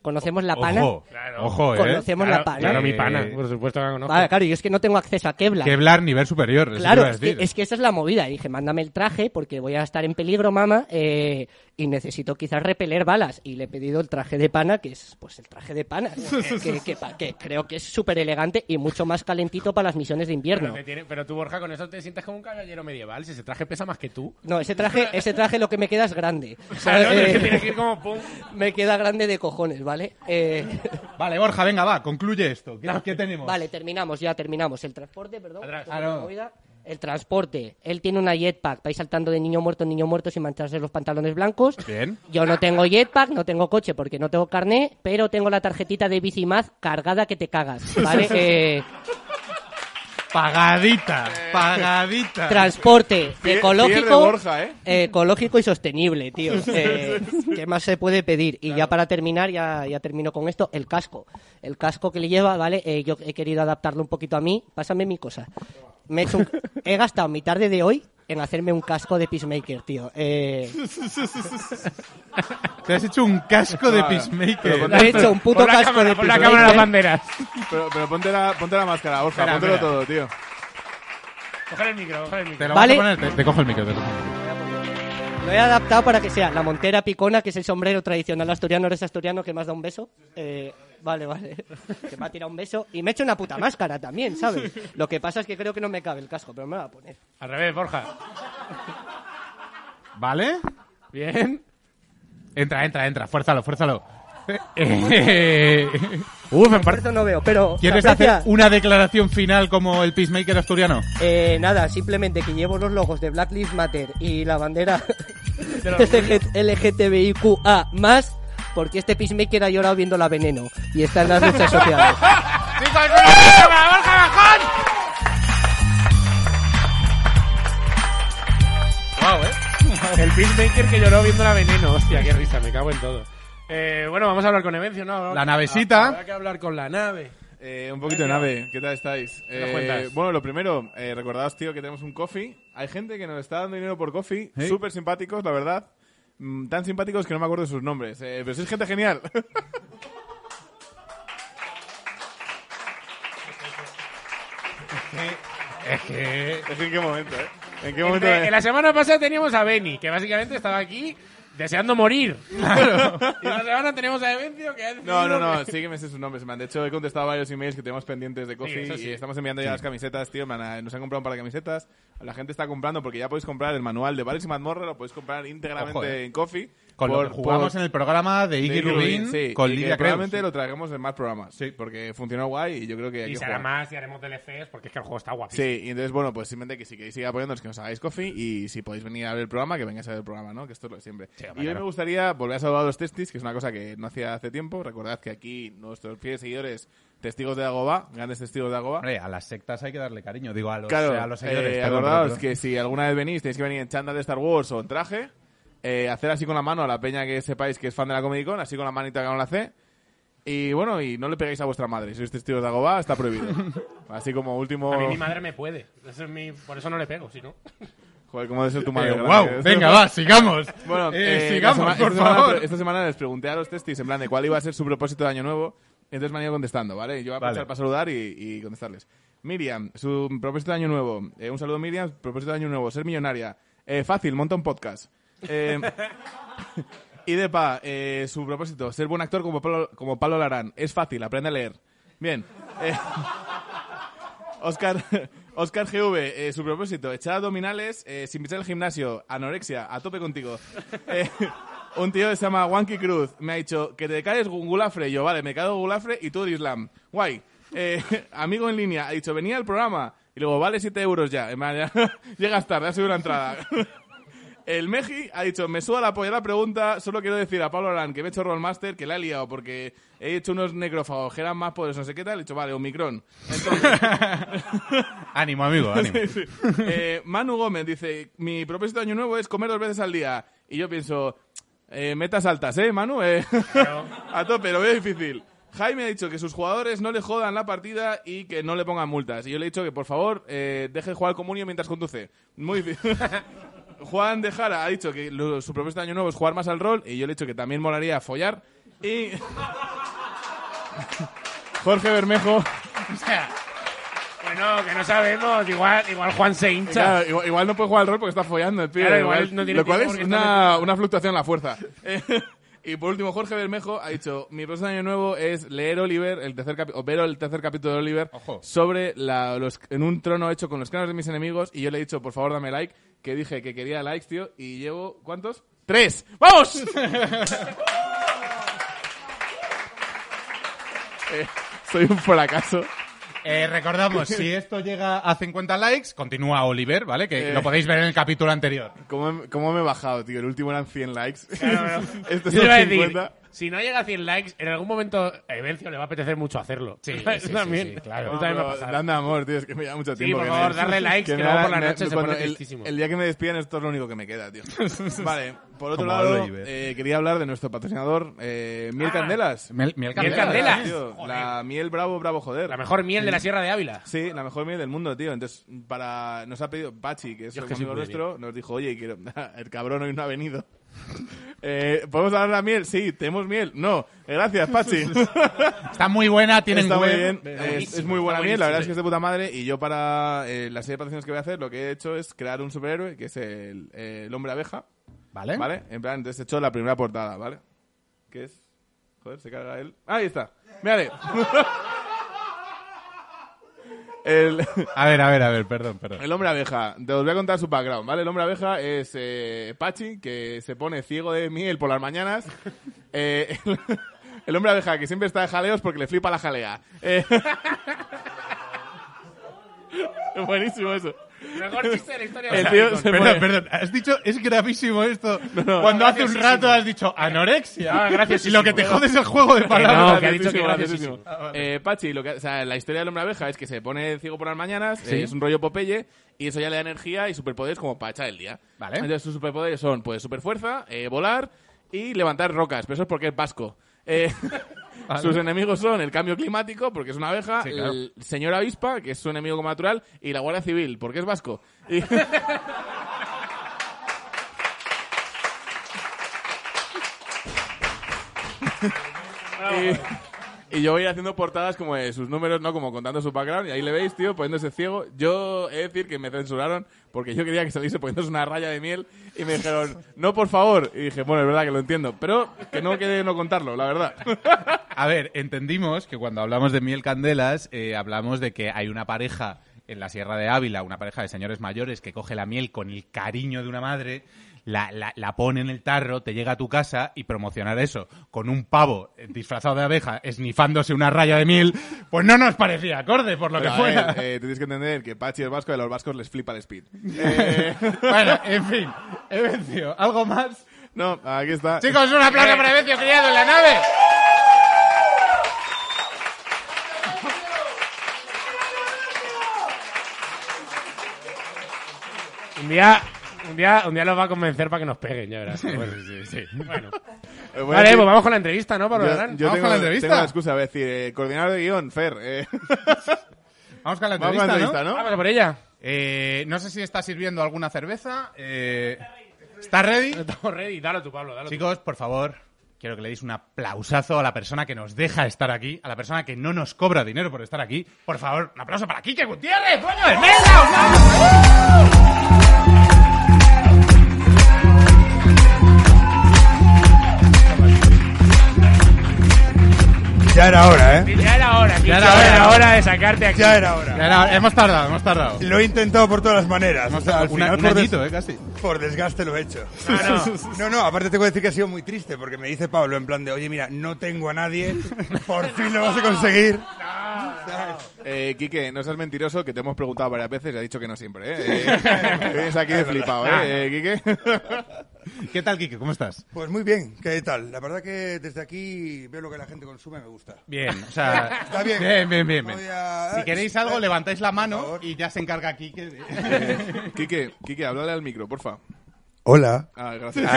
¿Conocemos la pana? Ojo, Claro. ojo, ¿eh? Conocemos Claro, la pana. Claro, mi pana, por supuesto que la conozco. Vale, claro, yo es que no tengo acceso a Kevlar. Kevlar nivel superior, Claro, es que, decir. es que esa es la movida. Y dije, mándame el traje porque voy a estar en peligro, mamá, eh, y necesito quizás repeler balas. Y le he pedido el traje de pana, que es pues el traje de pana, que, que- que pa- que creo que es súper elegante y mucho más calentito para las misiones de invierno. Pero, te tiene- pero tú, Borja, con eso te sientes como un caballero medieval. Si ese traje pesa más que tú. No, ese traje, ese traje lo que me queda es grande. O sea, Claro, es que eh, tienes que ir como pum. me queda grande de cojones, ¿vale? Eh, Vale, Borja, venga, va, concluye esto. ¿Qué, qué tenemos? Vale, terminamos, ya terminamos. El transporte, perdón. Atrás. ¿cómo Ah, no. El transporte. Él tiene una jetpack. Vais saltando de niño muerto en niño muerto sin mancharse los pantalones blancos. Bien. Yo no tengo jetpack, no tengo coche porque no tengo carné, pero tengo la tarjetita de Bicimaz cargada que te cagas, ¿vale? Eh, Pagadita, pagadita. transporte ecológico, Borja, ¿eh? eh, ecológico y sostenible, tío. Eh, ¿Qué más se puede pedir? Y ya para terminar, ya, ya termino con esto, el casco. El casco que le lleva, ¿vale? Eh, yo he querido adaptarlo un poquito a mí. Pásame mi cosa. Me he, hecho un- he gastado mi tarde de hoy en hacerme un casco de Peacemaker, tío. Eh, Te has hecho un casco de Peacemaker. he hecho un puto casco cámara, de pon la cámara las Peacemaker. banderas. Pero, pero ponte, la, ponte la máscara, Borja, póntelo todo, tío. Coger el micro, coger el Te micro. lo Vale. poner, te, te cojo el micro, te cojo el micro. Lo he adaptado para que sea la montera picona, que es el sombrero tradicional asturiano, eres asturiano que me has dado un beso. Eh, vale, vale. Que me ha tirado un beso. Y me he hecho una puta máscara también, ¿sabes? Lo que pasa es que creo que no me cabe el casco, pero me lo voy a poner. Al revés, Borja. ¿Vale? Bien. Entra, entra, entra, fuérzalo, fuérzalo. Eh, Uf, en eso no veo, pero... ¿Quieres hacer una declaración final como el Peacemaker asturiano? Eh, nada, simplemente que llevo los logos de Black Lives Matter y la bandera LGTBIQA más porque este Peacemaker ha llorado viendo la veneno y está en las luchas sociales. ¿eh? El Peacemaker que lloró viendo la veneno. Hostia, qué risa, me cago en todo. Eh, bueno, vamos a hablar con Evencio, ¿no? La navecita. Habrá que hablar con la nave. Eh, un poquito de nave, ¿qué tal estáis? ¿Qué nos Eh, bueno, lo primero, eh, recordaos, tío, que tenemos un coffee. Hay gente que nos está dando dinero por coffee, ¿Sí? súper simpáticos, la verdad. Mm, tan simpáticos que no me acuerdo de sus nombres. Eh, pero sois gente genial. Es que... es que en qué momento, ¿eh? ¿En qué En, momento? en la semana pasada teníamos a Benny, que básicamente estaba aquí deseando morir. Claro. y esta semana tenemos a Evencio que ha No, no, no, que me sé sus nombres, man. De hecho, he contestado varios emails que tenemos pendientes de coffee sí. y estamos enviando ya las camisetas, tío. man, nos han comprado un par de camisetas. La gente está comprando porque ya podéis comprar el manual de Bares y Mazmorra, lo podéis comprar íntegramente Ojo, eh. en coffee. Con por- lo que jugamos por- en el programa de Iggy Rubin sí, con y que Lidia Creus. Probablemente lo traigamos en más programas. Sí. Porque funcionó guay y yo creo que hay Y que será jugar. más y haremos DLCs porque es que el juego está guapísimo. Sí, y entonces, bueno, pues simplemente que si queréis seguir apoyándonos, que nos hagáis coffee y si podéis venir a ver el programa, que vengáis a ver el programa, ¿no? Que esto es lo de siempre. Sí, y hoy me gustaría volver a saludar a los testis, que es una cosa que no hacía hace tiempo. Recordad que aquí nuestros fieles seguidores, testigos de Agoba, grandes testigos de Agoba. Hombre, a las sectas hay que darle cariño, digo, a los, Claro, a los seguidores. eh, acordaos que si alguna vez venís, tenéis que venir en chándal de Star Wars o en traje, eh, hacer así con la mano a la peña que sepáis que es fan de la Comic Con, así con la manita que no la hace. Y bueno, y no le peguéis a vuestra madre. Si sois testigos de Agoba, está prohibido. así como último... A mí mi madre me puede. Eso es mi... Por eso no le pego, si no. Joder, ¿cómo debe ser tu madre? Eh, wow, venga, va, sigamos. Bueno, Eh, eh, sigamos, por esta, semana, favor. esta semana les pregunté a los testis en plan de cuál iba a ser su propósito de año nuevo. Entonces me han ido contestando, ¿vale? Yo voy a aprovechar Vale. para saludar y, y contestarles. Miriam, su propósito de año nuevo. Eh, un saludo, Miriam. Propósito de año nuevo, ser millonaria. Eh, fácil, monta un podcast. Eh, Y Depa, eh, su propósito, ser buen actor como Pablo, como Pablo Larán. Es fácil, aprende a leer. Bien. Eh, Oscar, Oscar GV, eh, su propósito, echar abdominales sin pisar el gimnasio, anorexia, a tope contigo. Un tío que se llama Wanky Cruz me ha dicho que te caes gulafre. Yo, vale, me caigo gulafre y tú de Islam. Guay. Amigo en línea, ha dicho, venía al programa. Y luego, vale 7 euros ya Llegas tarde, ha sido una entrada. El Meji ha dicho, me suda la polla la pregunta, solo quiero decir a Pablo Arán que me he hecho Rollmaster, que la he liado porque he hecho unos necrófagos que eran más poderosos, no sé qué tal. He dicho, vale, Omicron. Ánimo, amigo, ánimo. Sí, sí. Eh, Manu Gómez dice, mi propósito de año nuevo es comer dos veces al día. Y yo pienso, eh, metas altas, ¿eh, Manu? Eh, a tope, lo veo difícil. Jaime ha dicho que sus jugadores no le jodan la partida y que no le pongan multas. Y yo le he dicho que, por favor, eh, deje de jugar al comunio mientras conduce. Muy difícil. Juan de Jara ha dicho que lo- su propósito de año nuevo es jugar más al rol. Y yo le he dicho que también molaría follar. Y... Jorge Bermejo... O sea, bueno, que no sabemos. Igual, igual Juan se hincha. Claro, igual, igual no puede jugar al rol porque está follando el pibe. Claro, igual no tiene lo cual es una, una fluctuación en la fuerza. Eh, y por último, Jorge Bermejo ha dicho, mi próximo año nuevo es leer Oliver, el tercer capi- o ver el tercer capítulo de Oliver, Ojo. sobre la, los, en un trono hecho con los cráneos de mis enemigos, y yo le he dicho, por favor, dame like, que dije que quería likes, tío, y llevo, ¿cuántos? ¡Tres! ¡Vamos! Eh, soy un fracaso. Eh, recordamos, si esto llega a 50 likes, continúa Oliver, ¿vale? Que Eh. lo podéis ver en el capítulo anterior. ¿Cómo, me- cómo me he bajado, tío? El último eran 100 likes. Claro, Estos Yo son te iba a decir, 50. Si no llega a 100 likes, en algún momento a Evencio le va a apetecer mucho hacerlo. Sí, sí, también, sí, sí, claro. No, también. Dame amor, tío, es que me lleva mucho tiempo. por que favor, darle likes, que luego por la me- noche se pone el, tristísimo. el día que me despidan esto es lo único que me queda, tío. vale, por otro Como lado, eh, quería hablar de nuestro patrocinador, eh, Miel Ah. Candelas. Miel, miel Miel Candela. Candela. Tío, la miel bravo, bravo, joder. La mejor miel de la Sierra de Ávila. Sí, la mejor miel del mundo, tío. Entonces, para nos ha pedido Pachi, que es soy amigo nuestro, nos dijo, oye, quiero... el cabrón hoy no ha venido. Eh, ¿Podemos hablar de la miel? Sí, ¿tenemos miel? No. Gracias, Pachi. Está muy buena, tienen Está muy bien, es, muy buena miel, la verdad es que es de puta madre. Y yo, para eh, la serie de patrocinios que voy a hacer, lo que he hecho es crear un superhéroe que es el, eh, el hombre abeja, ¿Vale? ¿vale? En plan, entonces he hecho la primera portada, ¿vale? ¿Qué es? Joder, se carga él. Ahí está. Mírale. el, A ver, a ver, a ver, perdón, perdón. el hombre abeja, te os voy a contar su background, ¿vale? El hombre abeja es eh, Pachi, que se pone ciego de miel por las mañanas. Eh, el, el hombre abeja, que siempre está de jaleos porque le flipa la jalea. Eh, buenísimo eso. Mejor chiste de la historia El de tío se Perdón, perdón, has dicho, es gravísimo esto. no, Cuando hace un rato has dicho anorexia. Ah, graciosísimo. y lo que te jode es el juego de no, palabras. que ha dicho que Graciosísimo, graciosísimo. Eh, Pachi, lo que, o sea, la historia del hombre abeja es que se pone ciego por las mañanas, Sí. eh, es un rollo Popeye, y eso ya le da energía y superpoderes como para echar el día. Vale. Entonces sus superpoderes son, pues, superfuerza, eh, volar y levantar rocas, pero eso es porque es vasco. Eh, Sus enemigos son el cambio climático, porque es una abeja, Sí, claro. el señor avispa, que es su enemigo como natural, y la Guardia Civil, porque es vasco. Y- y, y yo voy haciendo portadas como de sus números, ¿no? Como contando su background, y ahí le veis, tío, poniéndose ciego. Yo he de decir que me censuraron porque yo quería que saliese poniéndose una raya de miel, y me dijeron, no, por favor. Y dije, bueno, es verdad que lo entiendo, pero que no quede no contarlo, la verdad. A ver, entendimos que cuando hablamos de miel candelas, eh, hablamos de que hay una pareja en la Sierra de Ávila, una pareja de señores mayores que coge la miel con el cariño de una madre, la, la, la pone en el tarro, te llega a tu casa y promocionar eso con un pavo disfrazado de abeja esnifándose una raya de miel, pues no nos parecía acorde por lo Pero, que ver, fuera. eh, tenéis que entender que Pachi es vasco y a los vascos les flipa el speed. Eh, bueno, en fin, Evencio, ¿algo más? no, aquí está. Chicos, un aplauso para Evencio criado en la nave. Un día, un día, un día los va a convencer para que nos peguen, ya verás. Bueno, Bueno. Eh, voy a Vale, decir- pues vamos con la entrevista, ¿no, Pablo yo, yo ¿Vamos tengo, con la entrevista? tengo una excusa, voy a decir, eh, coordinador de guion, Fer. eh, Vamos con la vamos con la entrevista, entrevista, ¿no? ¿no? Vamos a por ella. Eh, no sé si está sirviendo alguna cerveza. Eh, ¿Está ready? Estamos ready. Dale tú, Pablo, dale tú. Chicos, por favor, quiero que le deis un aplausazo a la persona que nos deja estar aquí, a la persona que no nos cobra dinero por estar aquí. Por favor, un aplauso para Kike Gutiérrez, coño, de Meltdown, ¡vamos! Ya era hora, ¿eh? Ya era hora, Ya ya era era, hora. de sacarte aquí. Ya era hora. Ya, no, hemos tardado, hemos tardado. Lo he intentado por todas las maneras. O sea, al Una- final un por, des- añito, eh, casi. por desgaste lo he hecho. Ah, No, no, aparte tengo que decir que ha sido muy triste porque me dice Pablo en plan de, oye, mira, no tengo a nadie, por fin lo vas a conseguir. Eh, Quique, no seas mentiroso, que te hemos preguntado varias veces y has dicho que no siempre, ¿eh? eh vienes aquí de flipado, ¿eh, eh, Quique? ¿Qué tal, Kike? ¿Cómo estás? Pues muy bien, ¿qué tal? La verdad que desde aquí veo lo que la gente consume, me gusta. Bien, o sea... Está bien. Bien, bien, bien. bien. Voy a- Si queréis algo, levantáis la mano y ya se encarga Kike. de- Quique, Quique, háblale al micro, porfa. Hola. Ah, gracias.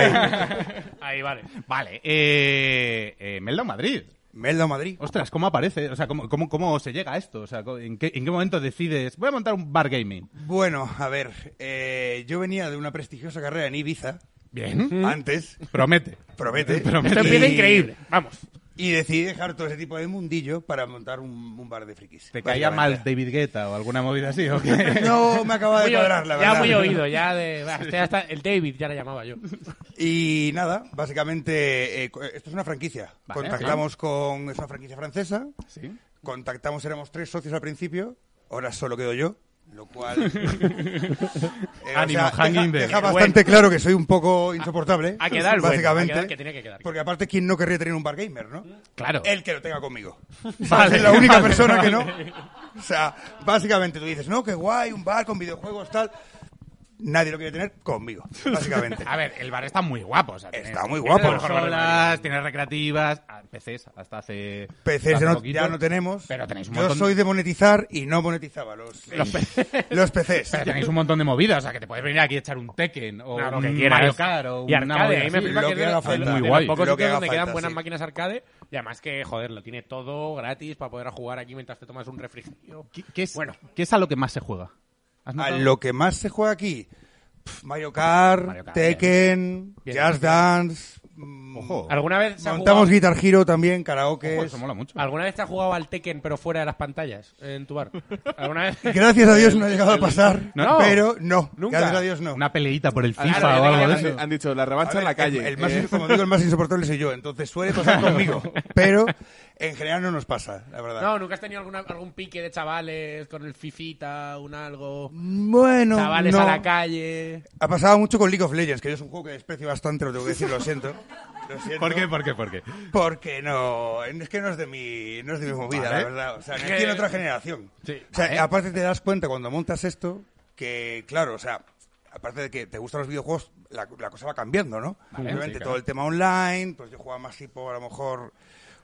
Ahí, vale. Vale, eh, eh, Melda Madrid. Melda Madrid. Ostras, ¿cómo aparece? O sea, ¿cómo, cómo, cómo se llega a esto? O sea, ¿en qué, ¿en qué momento decides, voy a montar un bar gaming? Bueno, a ver, eh, yo venía de una prestigiosa carrera en Ibiza, Bien. antes, Promete. promete. Promete. Esto empieza increíble. Vamos. Y decidí dejar todo ese tipo de mundillo para montar un, un bar de frikis. ¿Te caía mal. David Guetta o alguna movida así o qué? No me acaba de cuadrar, la ya verdad. muy oído, ya de... este hasta el David ya le llamaba yo. Y nada, básicamente, eh, esto es una franquicia. Vale, Contactamos con. Es una franquicia francesa. Sí. Contactamos, éramos tres socios al principio. Ahora solo quedo yo. Lo cual. eh, o Ánimo, sea, hanging deja, bastante claro que soy un poco insoportable. El bueno, básicamente. que tiene que quedar. Porque aparte, ¿quién no querría tener un bar gamer, no? Claro. El que lo tenga conmigo. Vale, es la única vale, persona que no. O sea, básicamente tú dices, no, qué guay, un bar con videojuegos, tal. Nadie lo quiere tener conmigo, básicamente. A ver, el bar está muy guapo. O sea, tiene- Está muy tiene guapo. consolas, tiene recreativas, PCs hasta hace. PCs hace ya no, poquito. ya no tenemos. Pero tenéis un Yo montón soy de monetizar y no monetizaba los, los, PCs. Pero tenéis un montón de movidas, o sea, que te puedes venir aquí a echar un Tekken o No, un que quieras. Mario Kart o y una arcade, movida a mí me Lo que que haga falta. Muy guay. pocos que donde quedan buenas sí. máquinas arcade y además que, joder, lo tiene todo gratis para poder jugar aquí mientras te tomas un refrigerio. ¿Qué, qué es, Bueno. ¿Qué es a lo que más se juega? ¿Has A lo que más se juega aquí, Mario Kart, Mario Kart, Tekken, Bien. Just Dance, mm, Ojo. ¿Alguna vez se montamos jugado, Guitar Hero también, karaoke. Ojo, eso mola mucho. ¿Alguna vez te has jugado al Tekken pero fuera de las pantallas en tu bar? ¿Alguna vez? Gracias a Dios no ha llegado a pasar, No. pero no, Nunca. gracias a Dios no. Una peleita por el Claro, FIFA yo o algo de Han, eso. han dicho, la revancha ver, en la calle. El, el más, Eh, como digo, el más insoportable soy yo, entonces suele pasar conmigo, pero en general no nos pasa, la verdad. No, ¿nunca has tenido alguna, algún pique de chavales con el fifita, un algo? Bueno, Chavales no. a la calle. Ha pasado mucho con League of Legends, que yo es un juego que desprecio bastante, lo tengo que decir, lo siento. Lo siento. ¿Por qué? ¿Por qué? ¿Por qué? Porque no, es que no es de mi, no es de mi movida, Vale. la verdad. O sea, Es ni que- aquí en otra generación. Sí. O sea, Vale. aparte te das cuenta cuando montas esto que, claro, o sea, aparte de que te gustan los videojuegos, la, la cosa va cambiando, ¿no? Obviamente sí, claro. todo el tema online, pues yo jugaba más tipo, a lo mejor,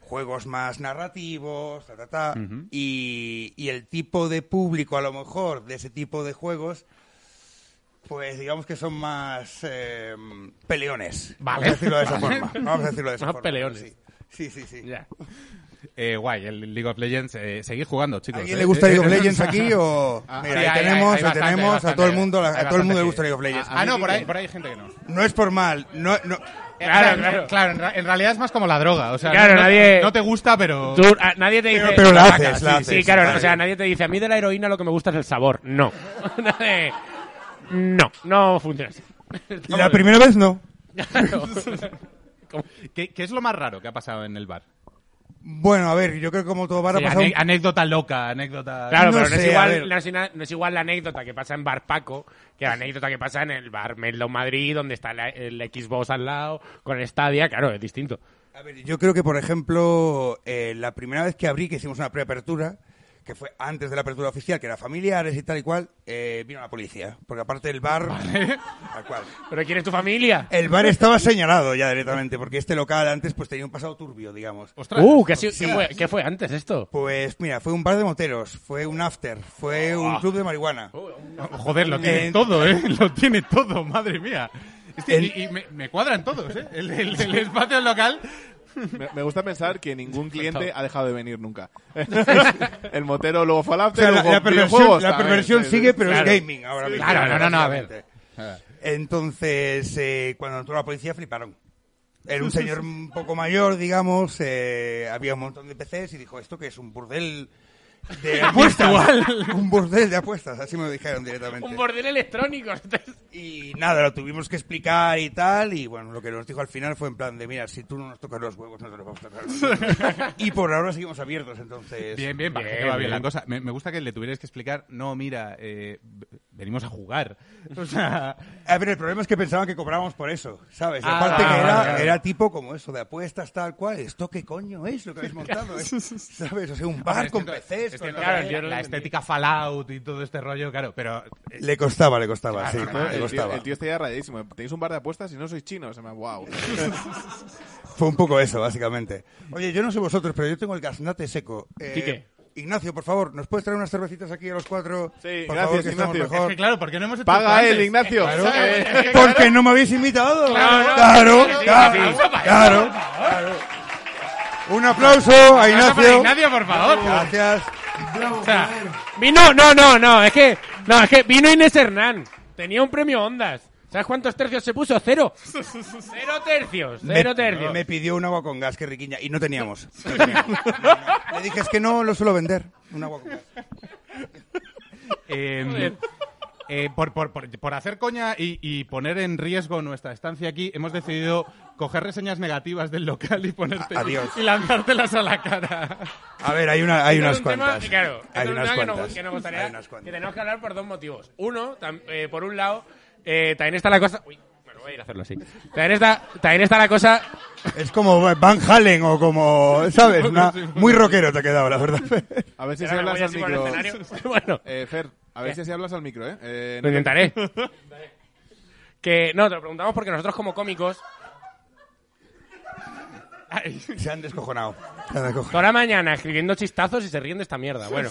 juegos más narrativos, ta, ta, ta, y, y el tipo de público, a lo mejor, de ese tipo de juegos, pues digamos que son más eh, peleones. Vale. Vamos a decirlo de esa forma. Vamos a decirlo de esa Más forma. peleones. Sí, sí, sí. sí. Ya. Eh, guay, el League of Legends. Eh, seguid jugando, ¿A chicos. alguien eh. le gusta Eh, League of eh, Legends aquí o...? Ah, Mira, sí, ahí hay- hay- tenemos, hay ahí bastante, tenemos, hay a todo el mundo, Hay a todo el mundo le gusta League of Legends. Ah, no, por ahí, por ahí hay gente que no. No es por mal, no, no, Claro, Eh, claro. Claro, en, ra- en realidad es más como la droga. O sea, Claro, no, nadie- no te gusta, pero. Tú, a- nadie te dice... pero, pero la haces, la sí, haces. Sí, claro, vale. o sea, nadie te dice, a mí de la heroína lo que me gusta es el sabor. No. No, no funciona así. La primera vez no. ¿Qué, qué es lo más raro que ha pasado en el bar? Bueno, a ver, yo creo que como todo bar ha Sí, pasado... ane- anécdota loca, anécdota. Claro, No pero no es, igual, no, es ina- no es igual la anécdota que pasa en Bar Paco que la anécdota que pasa en el Bar Mellow Madrid, donde está la- el Xbox al lado, con el Stadia, claro, es distinto. A ver, yo creo que, por ejemplo, eh, la primera vez que abrí, que hicimos una preapertura, que fue antes de la apertura oficial, que era familiares y tal y cual, eh, vino la policía. Porque aparte el bar... Tal cual. ¿Pero quién es tu familia? El bar estaba señalado ya directamente, porque este local antes pues tenía un pasado turbio, digamos. Ostras. Uh, ¿qué, ha sido- Sí. qué fue, qué fue antes esto? Pues mira, fue un bar de moteros, fue un after, fue un club de marihuana. Joder, lo tiene En- todo, ¿eh? Lo tiene todo, madre mía. Este, y y me, me cuadran todos, ¿eh? El, el- el espacio local. Me, me gusta pensar que ningún cliente ha dejado de venir nunca. el motero luego fue al O after, sea, la, luego la perversión, la sigue, pero Claro. es gaming ahora mismo. Claro, no, no, no, a ver. Entonces, eh, cuando entró la policía, fliparon. Era un señor un poco mayor, digamos, eh, había un montón de PCs y dijo, ¿esto que es un burdel de apuestas. un burdel de apuestas, así me lo dijeron directamente. Un bordel electrónico. Y nada, lo tuvimos que explicar y tal, y bueno, lo que nos dijo al final fue en plan de, mira, si tú no nos tocas los huevos, no te los vamos a tocar. los huevos". y por ahora seguimos abiertos, entonces... Bien, bien, parece Bien, que va bien, la cosa. Me, me gusta que le tuvierais que explicar, no, mira, eh, venimos a jugar. O sea, A ver, el problema es que pensaban que cobrábamos por eso, ¿sabes? Y Ah, aparte que era, vale. era tipo como eso, de apuestas tal cual. ¿Esto qué coño es lo que habéis montado? eh? ¿Sabes? O sea, un bar con PCs. Es claro, qué. yo la estética Fallout y todo este rollo, claro, pero eh, Le costaba, le costaba, sí, El tío, le el, costaba. tío está ya rayadísimo. Tenéis un bar de apuestas y no sois chinos. Se me wow. Fue un poco eso, básicamente. Oye, yo no sé vosotros, pero yo tengo el gaznate seco. Eh, Quique. Ignacio, por favor, ¿nos puedes traer unas cervecitas aquí a los cuatro? Sí, por gracias, favor, que Ignacio. es mejor. que claro, porque no hemos hecho Paga él, Ignacio. Claro. Eh, Porque no me habéis invitado. Claro, claro, claro, claro. Un aplauso a Ignacio. Ignacio, por favor. Gracias. O sea, vino, no, no, no, es que, no, es que vino Inés Hernán. Tenía un premio Ondas. ¿Sabes cuántos tercios se puso? Cero. Cero tercios, cero me, tercios. me pidió un agua con gas, que riquiña, y no teníamos. No teníamos. No, no. Le dije, es que no lo suelo vender, un agua con gas. Eh, eh, por, por, por, por hacer coña y, y poner en riesgo nuestra estancia aquí, hemos decidido coger reseñas negativas del local y ponerte A- adiós. y lanzártelas a la cara. A ver, hay, una, hay unas un tema- cuantas. claro, esto hay unas tema que nos- cuantas. que nos gustaría- Hay unas que cuantas. tenemos que hablar por dos motivos. Uno, tam- eh, por un lado, eh, también está la cosa... Uy, bueno, voy a ir a hacerlo así. También está, también está la cosa... Es como Van Halen o como, ¿sabes? Una- muy rockero te ha quedado, la verdad. A ver si me hablas al así por el micro. escenario. bueno, Eh, Fer, a ver si así hablas al micro, ¿eh? eh lo intentaré. que, no, te lo preguntamos porque nosotros como cómicos, Se han descojonado. Se han descojonado. toda la mañana escribiendo chistazos y se ríen de esta mierda. Bueno,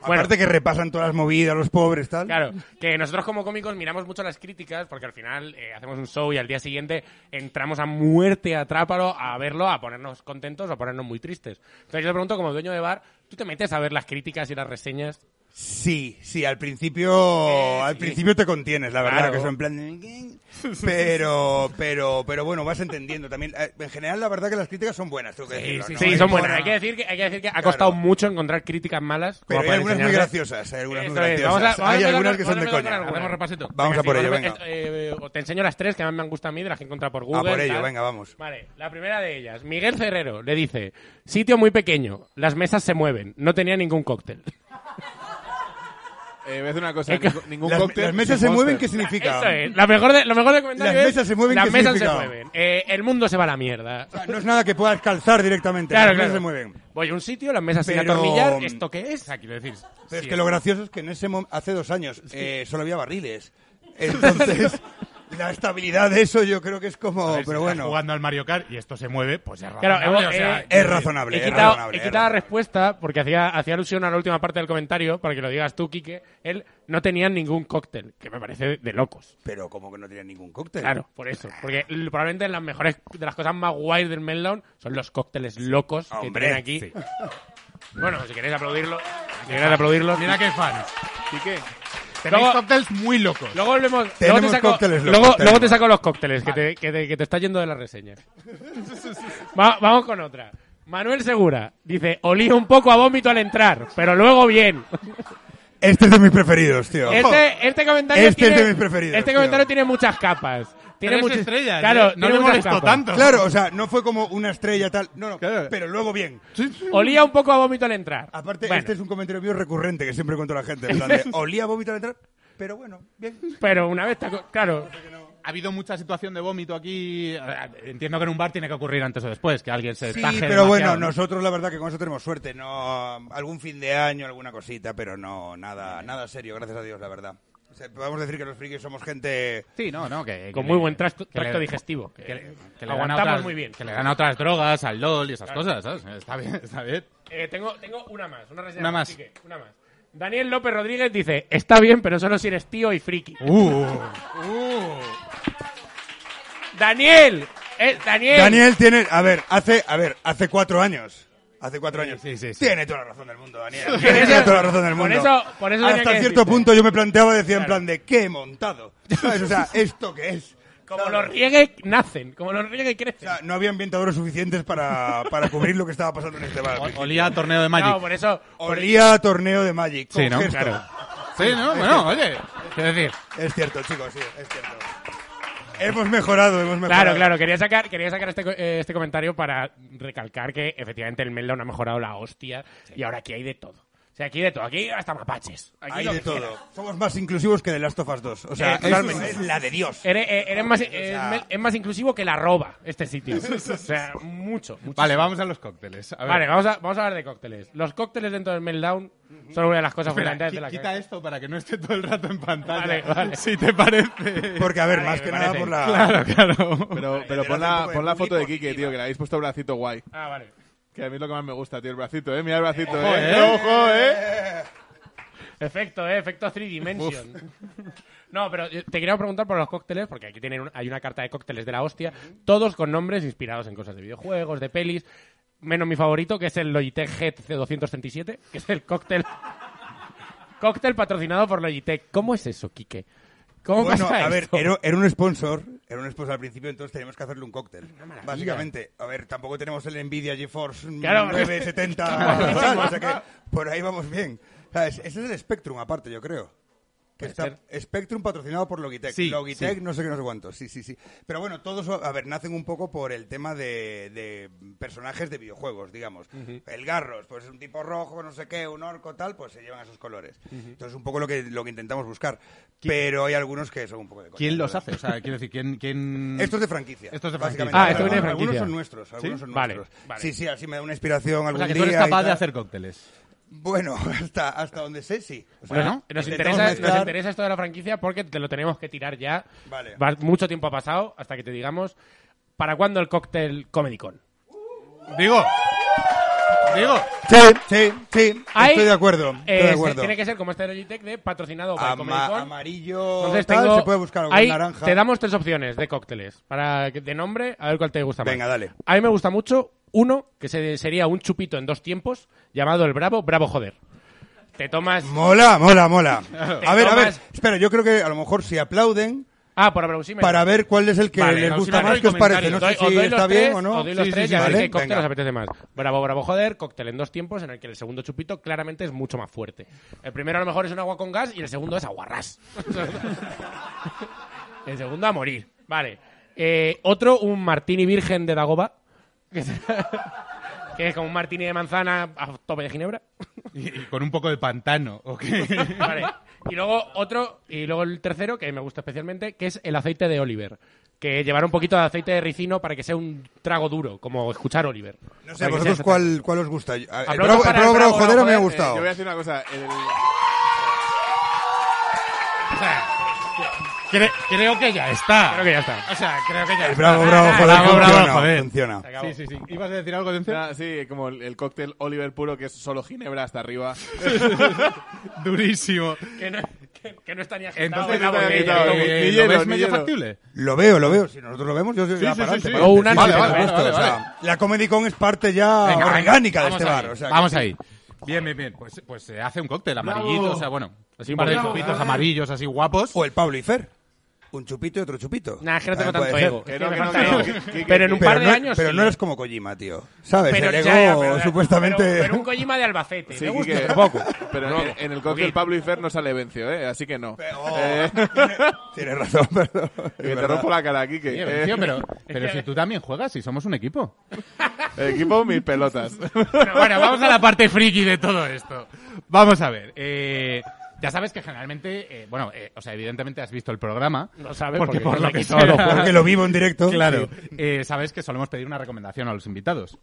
Bueno. Aparte que repasan todas las movidas, los pobres, tal. Claro, que nosotros como cómicos miramos mucho las críticas porque al final eh, hacemos un show y al día siguiente entramos a muerte a Trápalo a verlo, a ponernos contentos o a ponernos muy tristes. Entonces yo te pregunto, como dueño de bar, ¿tú te metes a ver las críticas y las reseñas? Sí, sí, al principio, al principio te contienes, la verdad, Claro. que eso en plan. Pero, pero, pero bueno, vas entendiendo también. Eh, En general, la verdad que las críticas son buenas, tengo que decirlo, ¿no? Sí, Hay son buena- buenas. Hay que decir que, hay que, decir que ha costado mucho encontrar críticas malas. Pero hay algunas muy graciosas, hay algunas muy graciosas. vamos a- vamos a hay algunas que son de a coña. repasito. Vamos a por sí, ello, venga. eh, te enseño las tres que más me han gustado a mí, de las que he encontrado por Google. por ello, tal. venga, vamos. Vale, la primera de ellas. Miguel Ferrero le dice: Sitio muy pequeño, las mesas se mueven, no tenía ningún cóctel. Eh, voy a una cosa. Ningún- ningún Las, cóctel las mesas sin se mueven, ¿qué significa? Eso es. La mejor de, lo mejor del comentario Las es, mesas se mueven, Las ¿qué mesas se significa? mueven. Eh, el mundo se va a la mierda. O sea, no es nada que puedas calzar directamente, Claro, las mesas se mueven. Voy a un sitio, las mesas sin Pero- atornillar. ¿Esto qué es? O sea, quiero decir. Pero sí, es que lo gracioso es que en ese hace dos años eh, solo había barriles. Entonces, la estabilidad de eso yo creo que es como... ver, si pero estás bueno, jugando al Mario Kart y esto se mueve, pues es Claro, razonable. hemos- o sea, eh, es razonable, He quitado, razonable, he quitado la respuesta porque hacía, hacía alusión a la última parte del comentario, para que lo digas tú, Quique. Él no tenía ningún cóctel, que me parece de, locos. Pero como que no tenía ningún cóctel. Claro, por eso. Porque probablemente las mejores, de las cosas más guays del Meltdown son los cócteles locos que Hombre, tienen aquí. sí. Bueno, si queréis aplaudirlo, si queréis aplaudirlo. Mira qué fans. Quique, Tenéis Luego- cóctails muy locos. Luego volvemos. Luego te saco, cócteles locos, luego, luego te saco los cócteles, que, te, que, te, que te está yendo de la reseña. Va- vamos con otra. Manuel Segura dice: Olía un poco a vómito al entrar, pero luego bien. Este es de mis preferidos, tío. Este, este comentario Este es tiene, de mis preferidos, Este tío. comentario tiene muchas capas. Tiene Tres muchas estrellas. Claro, ¿eh? no tiene le molestó tanto. Claro, o sea, no fue como una estrella tal. No, no, Claro. pero luego bien. Olía un poco a vómito al entrar. Aparte, Bueno, este es un comentario mío recurrente que siempre cuento a la gente. En plan de, olía vómito al entrar, pero bueno, bien. Pero una vez, claro, Ha habido mucha situación de vómito aquí. Entiendo que en un bar tiene que ocurrir antes o después, que alguien se Sí, taje pero bueno, ¿no? nosotros la verdad que con eso tenemos suerte. No, algún fin de año, alguna cosita, pero no, nada, nada serio, gracias a Dios, la verdad. O sea, podemos decir que los frikis somos gente... Sí, no, no, que... con que muy le- buen tracto, que le- tracto digestivo. Que, Que, le- que le gana aguantamos otras, muy bien. Que le gana otras drogas, al LOL y esas cosas, ¿sabes? Está bien, está bien. Eh, tengo, tengo una más, una reseña Una más. una más. Daniel López Rodríguez dice, está bien, pero solo si eres tío y friki. Uh, Daniel, eh, Daniel, Daniel tiene... A ver, hace, a ver, hace cuatro años. Hace cuatro años. sí, sí, sí. Tiene toda la razón del mundo, Daniel. Tiene toda la razón del Por mundo. eso- por eso Hasta cierto decirte. punto yo me planteaba, decía en Claro. plan de, ¿qué he montado? ¿Sabes? O sea, ¿esto qué es? Como los riegue, nacen. Como los riegue, O crecen. sea, no había ambientadores suficientes para, para cubrir lo que estaba pasando en este bar. Olía a torneo de Magic. No, por eso... por- Olía a torneo de Magic. Sí, ¿no? gesto. Claro. Sí, ¿no? Bueno, oye. Quiero decir, Es cierto, chicos, sí, es cierto. Hemos mejorado, hemos mejorado. Claro, claro, quería sacar, quería sacar este, eh, este comentario para recalcar que efectivamente el Meltdown ha mejorado la hostia y ahora aquí hay de todo. Sea, aquí de todo, aquí hasta mapaches. Aquí Hay lo de que todo. quieras. Somos más inclusivos que The Last of Us 2. O sea, Eh, esto totalmente. es la de Dios. Eres, eh, eres más, eh, es, más inclusivo que la roba este sitio. O sea, mucho, mucho. vale, vamos a los cócteles. A ver. Vale, vamos a, vamos a hablar de cócteles. Los cócteles dentro del Meltdown son una de las cosas Espera, fundamentales qui- de la quita esto para que no esté todo el rato en pantalla. Vale, vale. Si te parece. Porque, a ver, Vale, más me que nada parece. por la... Claro, claro. Pero, pero pon la, de pon la foto de Kike, tío, que le habéis puesto bracito guay. Ah, vale. Que a mí es lo que más me gusta, tío, el bracito, ¿eh? Mira el bracito, Ojo, ¿eh? ¿eh? ¡Ojo, eh! Efecto, eh, efecto 3 Dimension. No, pero yo te quería preguntar por los cócteles, porque aquí tienen un- hay una carta de cócteles de la hostia, todos con nombres inspirados en cosas de videojuegos, de pelis, menos mi favorito, que es el Logitech GT237, que es el cóctel cóctel patrocinado por Logitech. ¿Cómo es eso, Quique? ¿Cómo Bueno, pasa a ver, esto? era, era un sponsor, era un sponsor al principio, entonces teníamos que hacerle un cóctel. Básicamente, a ver, tampoco tenemos el Nvidia GeForce Claro, 970, tal, o sea que por ahí vamos bien. Ese es el Spectrum aparte, yo creo. Que está Spectrum patrocinado por Logitech. Sí, Logitech, sí. no sé qué, no sé cuánto. Sí, sí, sí. Pero bueno, todos, a ver, nacen un poco por el tema de, de personajes de videojuegos, digamos. El Garros, pues es un tipo rojo, no sé qué, un orco, tal, pues se llevan esos colores. Entonces, un poco lo que, lo que intentamos buscar. Pero hay algunos que son un poco de coña, ¿Quién los ¿verdad? hace? O sea, quiero decir, ¿quién...? quién... Estos de franquicia. Estos de básicamente. franquicia. Ah, esto viene de Algunos franquicia. son nuestros, algunos son nuestros. vale. Sí, sí, así me da una inspiración O algún sea, que día. tú eres capaz de hacer cócteles. Bueno, hasta, hasta donde sé, sí. O sea, Bueno, nos, interesa, mezclar- nos interesa esto de la franquicia porque te lo tenemos que tirar ya. Vale. Va- mucho tiempo ha pasado hasta que te digamos para cuándo el cóctel Comedy Con. Digo. Digo. Sí, sí, sí. Hay- Estoy de acuerdo. Estoy Eh, de se- acuerdo. tiene que ser como este Logitech de patrocinado por Ama- Comedy Con. amarillo. Entonces tal, tengo, se puede buscar algún hay- naranja. Te damos tres opciones de cócteles para que- de nombre, a ver cuál te gusta más. Venga, dale. A mí me gusta mucho uno que se- sería un chupito en dos tiempos llamado el Bravo, Bravo Joder. Te tomas... Mola, mola, mola. A ver, a ver. tomas- Espera, yo creo que a lo mejor si aplauden Ah, por aproximadamente. para ver cuál es el que Vale, les gusta más, ¿qué os parece? No sé si está bien o no. Os doy los Sí, tres sí, y a sí, ver vale, qué cóctel venga. os apetece más. Bravo, bravo, joder, cóctel en dos tiempos en el que el segundo chupito claramente es mucho más fuerte. El primero a lo mejor es un agua con gas y el segundo es aguarrás. el segundo a morir. Vale. Eh, otro, un martini virgen de Dagoba. Que es, como un martini de manzana a tope de ginebra. Y, y con un poco de pantano, ¿o qué? Vale. Y luego otro, y luego el tercero, que me gusta especialmente, que es el aceite de Oliver. Que llevará un poquito de aceite de ricino para que sea un trago duro, como escuchar Oliver. No sé, que vosotros cuál, cuál os gusta. El bravo, el bravo, el bravo, bravo, joder, me ha joder, Eh, gustado. yo voy a decir una cosa. el- Cre- creo que ya está. Creo que ya está. O sea, creo que ya está. bravo, bravo, Ah, joder, bravo, funciona, bravo, joder. funciona. Se acabó. Sí, sí, sí. ¿Ibas a decir algo, Dencio? nada, sí, como el, el cóctel Oliver puro, que es solo ginebra hasta arriba. Durísimo. Que no, que, que no está ni agitado Entonces, en la no te había botella. quitado, Todo- ni- eh, ni ¿lo hielo, ves ni medio factible? Lo veo, lo veo. Si nosotros lo vemos, yo soy Sí, sí, O vale, por supuesto, vale, o sea, vale. La Comedy Con es parte ya Venga, orgánica de este ahí, bar. O sea, que vamos ahí. Bien, bien, bien. Pues, pues se hace un cóctel amarillito, o sea, bueno, así un par de chupitos amarillos así guapos. O el Pablo y Fer. Un chupito y otro chupito. Nah, es que no tengo tanto ego. Es Que que no, me que no, falta que no, ego. que- que- Pero en un par de no, años pero sí. no eres como Kojima, tío. ¿Sabes? Pero el ego, ya, ya, pero- supuestamente... Pero, pero un Kojima de Albacete. Sí, me gusta, Quique, pero poco. Pero en, en el cóctel Pablo y Fer no sale Vencio, ¿eh? Así que no. Oh, Eh, Tienes razón, perdón. Que te rompo la cara, Kike. Oye, Eh, Vencio, pero, pero si tú también juegas y somos un equipo. el equipo, mis pelotas. Bueno, bueno, vamos a la parte friki de todo esto. Vamos a ver. eh, ya sabes que generalmente, eh, bueno, eh, o sea, evidentemente has visto el programa. No sabes porque, porque por lo que Porque lo vivo en directo. Claro. Sí. Eh, sabes que solemos pedir una recomendación a los invitados.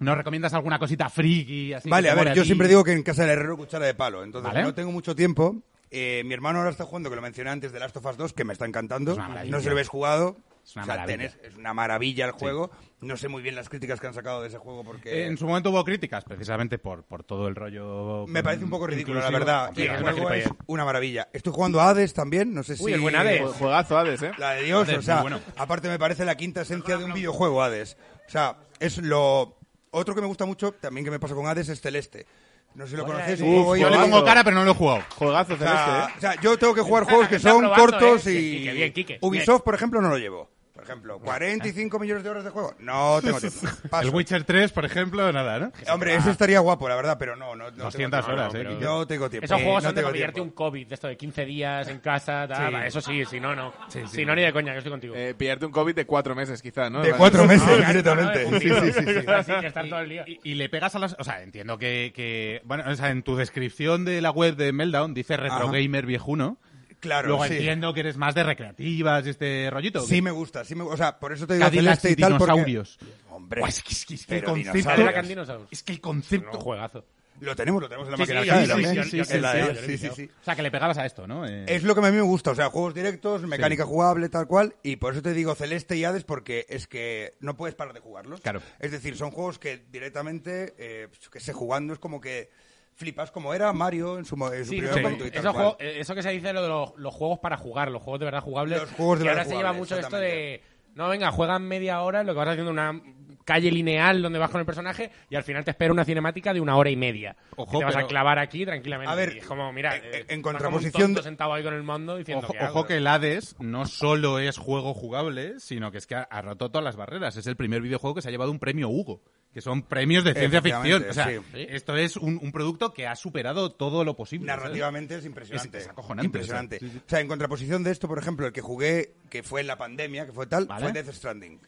¿Nos recomiendas alguna cosita friki? Así Vale, a ver, yo siempre digo que en casa del herrero cuchara de palo. Entonces, Vale. no tengo mucho tiempo. Eh, mi hermano ahora está jugando, que lo mencioné antes, de Last of Us 2, que me está encantando. No si lo habéis jugado. Es una O sea, maravilla. tenés- es una maravilla el juego. No sé muy bien las críticas que han sacado de ese juego porque... En su momento hubo críticas, precisamente por, por todo el rollo. Me parece un poco ridículo, la verdad. Sí, es una juego es gilipollez. una maravilla. Estoy jugando a Hades también, no sé si... Uy, el buen Hades. Jue- Juegazo, Hades, ¿eh? La de Dios, Hades, o sea, bueno. aparte me parece la quinta esencia de un videojuego, Hades. O sea, es lo... Otro que me gusta mucho, también que me pasa con Hades, es Celeste. No sé si lo conocéis. eh. Yo le pongo cara, pero no lo he jugado. Juegazo O celeste, sea, ¿eh? o sea, yo tengo que jugar juegos que son probando, cortos ¿eh? y... Bien, Ubisoft, por ejemplo, no lo llevo. Por ejemplo, 45 millones de horas de juego. No tengo tiempo. Paso. El Witcher 3, por ejemplo, nada, ¿no? Hombre, eso estaría guapo, la verdad, pero no. no, no tengo 200 tiempo. horas, ¿eh? No tengo tiempo. Esos Eh, juegos no son de tengo pillarte tiempo. un COVID, de esto de 15 días en casa, tal, eso sí, si no, no. si no, ni de coña, que estoy contigo. Eh, pillarte un COVID de cuatro meses, quizás, ¿no? De cuatro meses, No, claro, directamente. Sí, sí, sí, sí. Así que estar todo el día. Y, y le pegas a las... O sea, entiendo que... que- bueno, o sea, en tu descripción de la web de Meltdown dice retro Ajá. gamer viejuno. Claro, Luego sí. entiendo que eres más de recreativas y este rollito. Sí me gusta, sí me O sea, por eso te digo Cadillacs Celeste y y tal, porque... dinosaurios. Hombre, Buah, es que, es que- es que el pero concepto... dinosaurios. Cadillac and Dinosaurs. Es que el Un juegazo. lo tenemos, lo tenemos en la Sí, máquina sí, arcade sí, también. sí, sí, sí, En la sí, de- sí, sí, sí, sí. sí. O sea, que le pegabas a esto, ¿no? Eh, Es lo que a mí me gusta, o sea, juegos directos, mecánica jugable, tal cual, y por eso te digo Celeste y Hades, porque es que no puedes parar de jugarlos. Claro. Es decir, son juegos que directamente, eh, que sé, jugando es como que flipas como era Mario en su, en su Sí, primer no, momento y tal eso, juego- eh, eso que se dice lo de los, los juegos para jugar, los juegos de verdad jugables. Los juegos de que verdad ahora se lleva mucho esto de. No, venga, juegan media hora lo que vas haciendo una calle lineal donde vas con el personaje y al final te espera una cinemática de una hora y media. Ojo, que te vas pero- a clavar aquí tranquilamente. A ver, Y es como, mira, en- eh, en vas como un contraposición tonto sentado ahí con el mando diciendo Ojo, ¿qué hago? ojo que el Hades no solo es juego jugable, sino que es que ha, ha roto todas las barreras. Es el primer videojuego que se ha llevado un premio Hugo, que son premios de ciencia ficción. O sea, Efectivamente, esto es un, un producto que ha superado todo lo posible. ¿sabes? Narrativamente es impresionante. Es- es acojonante, Impresionante. o sea, sí, sí. O sea, en contraposición de esto, por ejemplo, el que jugué, que fue en la pandemia, que fue tal, Vale. fue Death Stranding.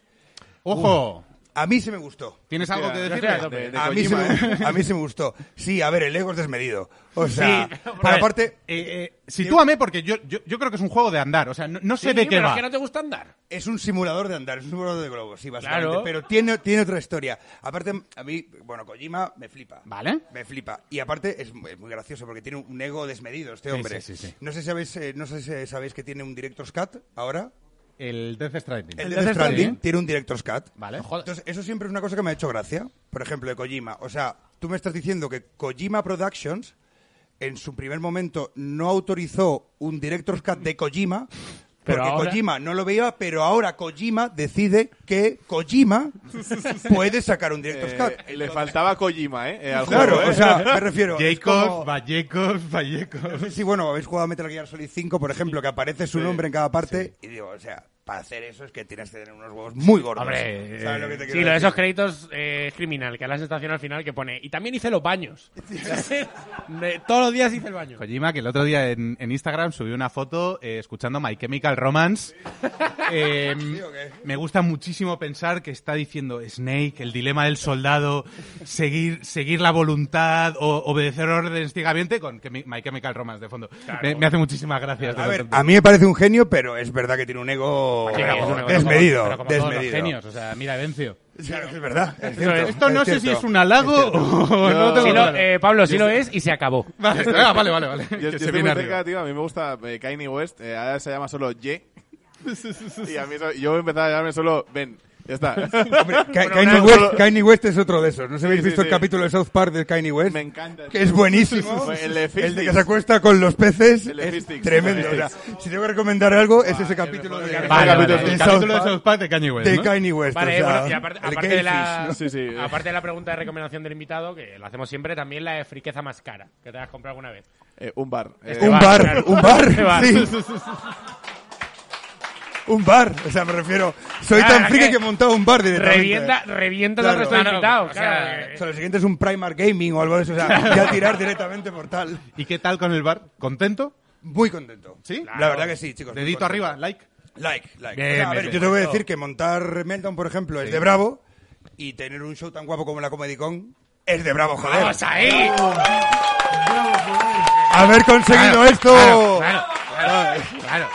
¡Ojo! A mí se me gustó. ¿Tienes algo que decir? a tope. De- de A mí, se me, a mí se me gustó. Sí, a ver, el ego es desmedido. O sea, Sí, pero ver, aparte, eh, eh, sitúame porque yo, yo, yo creo que es un juego de andar. O sea, no, no sé Sí, de qué pero va. es que no te gusta andar. es un simulador de andar, es un simulador de globos, sí, básicamente. Claro. Pero tiene, tiene otra historia. Aparte, a mí, bueno, Kojima me flipa. Vale. Me flipa. Y aparte es, mu- es muy gracioso porque tiene un ego desmedido este Sí, hombre. sí, sí, sí. No sé si sabéis, eh, no sé si sabéis que tiene un Director's Cut ahora. El Death Stranding. El, Death Stranding tiene un Director's Cut. Vale. Joder. Entonces, eso siempre es una cosa que me ha hecho gracia. Por ejemplo, de Kojima. O sea, tú me estás diciendo que Kojima Productions en su primer momento no autorizó un Director's Cut de Kojima. Pero Porque ahora- Kojima no lo veía, pero ahora Kojima decide que Kojima puede sacar un Director's Eh, Cut. le faltaba Kojima, ¿eh? Eh, al Claro, juego, ¿eh? o sea, me refiero. es Jacobs, como- Vallecos, Vallecos. Sí, bueno, habéis jugado a Metal Gear Solid 5, por ejemplo, que aparece su nombre en cada parte. Y digo, o sea, para hacer eso es que tienes que tener unos huevos muy gordos. Hombre, ¿Sabes lo que te sí, quiero lo de esos créditos eh, es criminal, que a la estación al final que pone. Y también hice los baños. Todos los días hice el baño. Kojima, que el otro día en, en Instagram subió una foto eh, escuchando My Chemical Romance. Eh, me gusta muchísimo pensar que está diciendo Snake, el dilema del soldado, seguir, seguir la voluntad o obedecer órdenes ciegamente con My Chemical Romance de fondo. Me, me hace muchísimas gracias. A ver, a mí me parece un genio, pero es verdad que tiene un ego Sí, desmedido. Pero como todos los desmedido. genios, o sea, mira, Vencio. Sí, es verdad. es cierto. Esto no es sé si es un halago o no lo- eh, Pablo, sí lo es y se acabó. Vale, ah, vale, vale, vale. Yo, Que yo se estoy viene muy arriba. cerca, tío. A mí me gusta eh, Kanye West. eh, ahora se llama solo Ye. y a mí yo voy a empezar a llamarme solo Ben. Ya está. Hombre, Bueno, Kanye, West, Kanye West es otro de esos. ¿No sé si habéis Sí, sí, visto el sí. capítulo de South Park de Kanye West? Me encanta. Que es buenísimo. El El de que se acuesta con los peces El es Fistix. tremendo. O sea, si tengo que recomendar algo, es ese capítulo de, Vale, Vale, Vale, vale, vale. el capítulo de South Park de Kanye West, de ¿no? Kanye West. Vale, o sea, bueno, y aparte, aparte de la, ¿no? Sí, sí. aparte de la pregunta de recomendación del invitado, que lo hacemos siempre, también la de friqueza más cara, que te has comprado alguna vez. Eh, un bar. Eh, Un bar, un bar, bar. sí. Un bar, o sea, me refiero. Soy Claro, tan friki que que he montado un bar directamente. Revienta, revienta Claro. al resto de Claro, invitados. o sea, claro. O sea, lo siguiente es un Primark Gaming o algo de eso. O sea, ya tirar directamente por tal. ¿Y qué tal con el bar? ¿Contento? Muy contento. ¿Sí? La verdad que sí, chicos. Dedito arriba, like. Like, like. Bien, O sea, a ver, bien. yo te voy a decir que montar Meltdown, por ejemplo, es de bravo. Y tener un show tan guapo como la Comedy Con es de bravo, joder. ¡Vamos ahí! Haber conseguido Claro, esto. Claro, claro, claro.